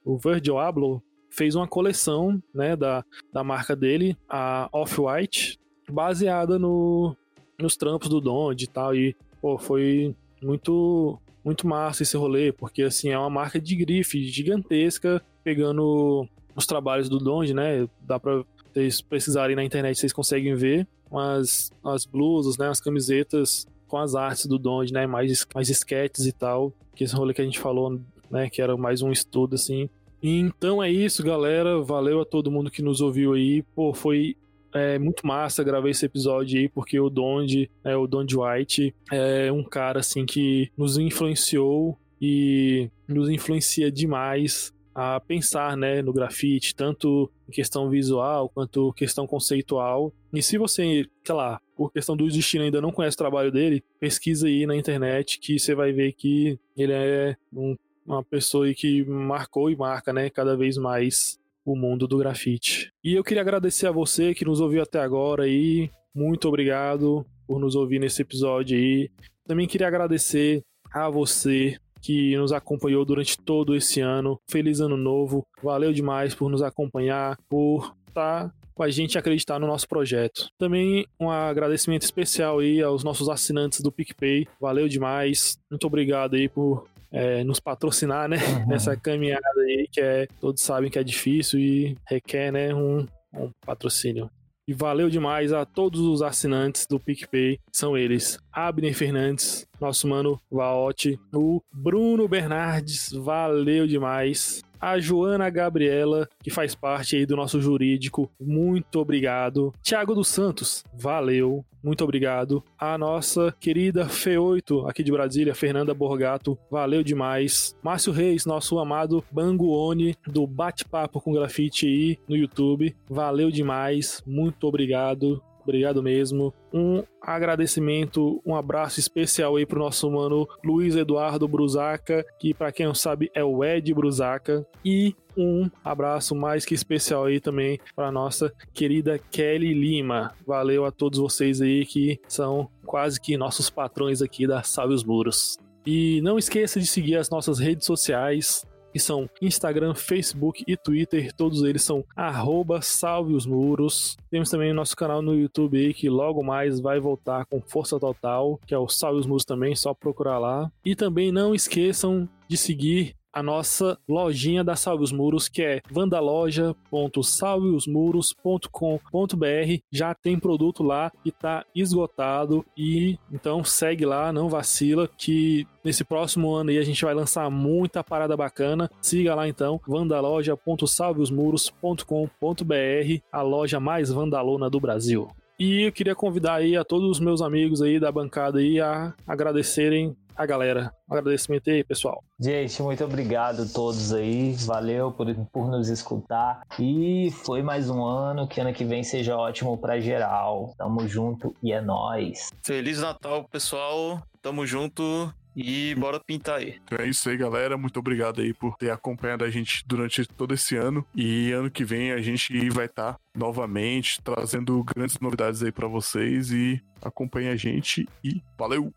S1: o Virgil Abloh fez uma coleção né, da, da marca dele, a Off-White, baseada no, nos trampos do Donde e tal. E pô, foi muito muito massa esse rolê, porque assim é uma marca de grife gigantesca, pegando os trabalhos do Donde, né? Dá pra vocês precisarem na internet, vocês conseguem ver as, as blusas, né? As camisetas com as artes do Donde, né? Mais, mais sketches e tal. Que esse rolê que a gente falou, né? Que era mais um estudo, assim. Então é isso, galera. Valeu a todo mundo que nos ouviu aí. Pô, foi é muito massa gravar esse episódio aí, porque o Donde, é, o Donde White, é um cara assim que nos influenciou e nos influencia demais a pensar, né, no grafite, tanto em questão visual quanto questão conceitual. E se você, sei lá, por questão do destino ainda não conhece o trabalho dele, pesquisa aí na internet que você vai ver que ele é um uma pessoa que marcou e marca, né, cada vez mais o mundo do grafite. E eu queria agradecer a você que nos ouviu até agora aí. Muito obrigado por nos ouvir nesse episódio aí. Também queria agradecer a você que nos acompanhou durante todo esse ano. Feliz ano novo. Valeu demais por nos acompanhar, por estar com a gente acreditar no nosso projeto. Também um agradecimento especial aí aos nossos assinantes do PicPay. Valeu demais. Muito obrigado aí por é, nos patrocinar, né? Uhum. Nessa caminhada aí que é, todos sabem que é difícil e requer, né, um, um patrocínio. E valeu demais a todos os assinantes do PicPay. São eles: Abner Fernandes, nosso mano Vaote, o Bruno Bernardes, valeu demais a Joana Gabriela, que faz parte aí do nosso jurídico, muito obrigado. Tiago dos Santos, valeu, muito obrigado. A nossa querida F8, aqui de Brasília, Fernanda Borgato, valeu demais. Márcio Reis, nosso amado Banguone, do Bate-Papo com Grafite aí no YouTube, valeu demais, muito obrigado. Obrigado mesmo. Um agradecimento, um abraço especial aí pro nosso mano Luiz Eduardo Brusaca, que para quem não sabe é o Ed Brusaca. E um abraço mais que especial aí também para nossa querida Kelly Lima. Valeu a todos vocês aí que são quase que nossos patrões aqui da Salve os Muros. E não esqueça de seguir as nossas redes sociais, que são Instagram, Facebook e Twitter. Todos eles são arroba salve os muros. Temos também o nosso canal no YouTube aí, que logo mais vai voltar com força total, que é o Salve os Muros também, só procurar lá. E também não esqueçam de seguir a nossa lojinha da Salve os Muros, que é vandaloja.salveosmuros.com.br. Já tem produto lá e tá esgotado e então segue lá, não vacila que nesse próximo ano aí a gente vai lançar muita parada bacana. Siga lá então, vandaloja.salveosmuros.com.br, a loja mais vandalona do Brasil. E eu queria convidar aí a todos os meus amigos aí da bancada aí a agradecerem a galera. Um agradecimento aí, pessoal.
S3: Gente, muito obrigado a todos aí. Valeu por, por nos escutar. E foi mais um ano. Que ano que vem seja ótimo pra geral. Tamo junto e é nóis.
S2: Feliz Natal, pessoal. Tamo junto. E bora pintar aí.
S4: Então é isso aí, galera. Muito obrigado aí por ter acompanhado a gente durante todo esse ano. E ano que vem a gente vai estar tá novamente trazendo grandes novidades aí para vocês. E acompanhe a gente e valeu!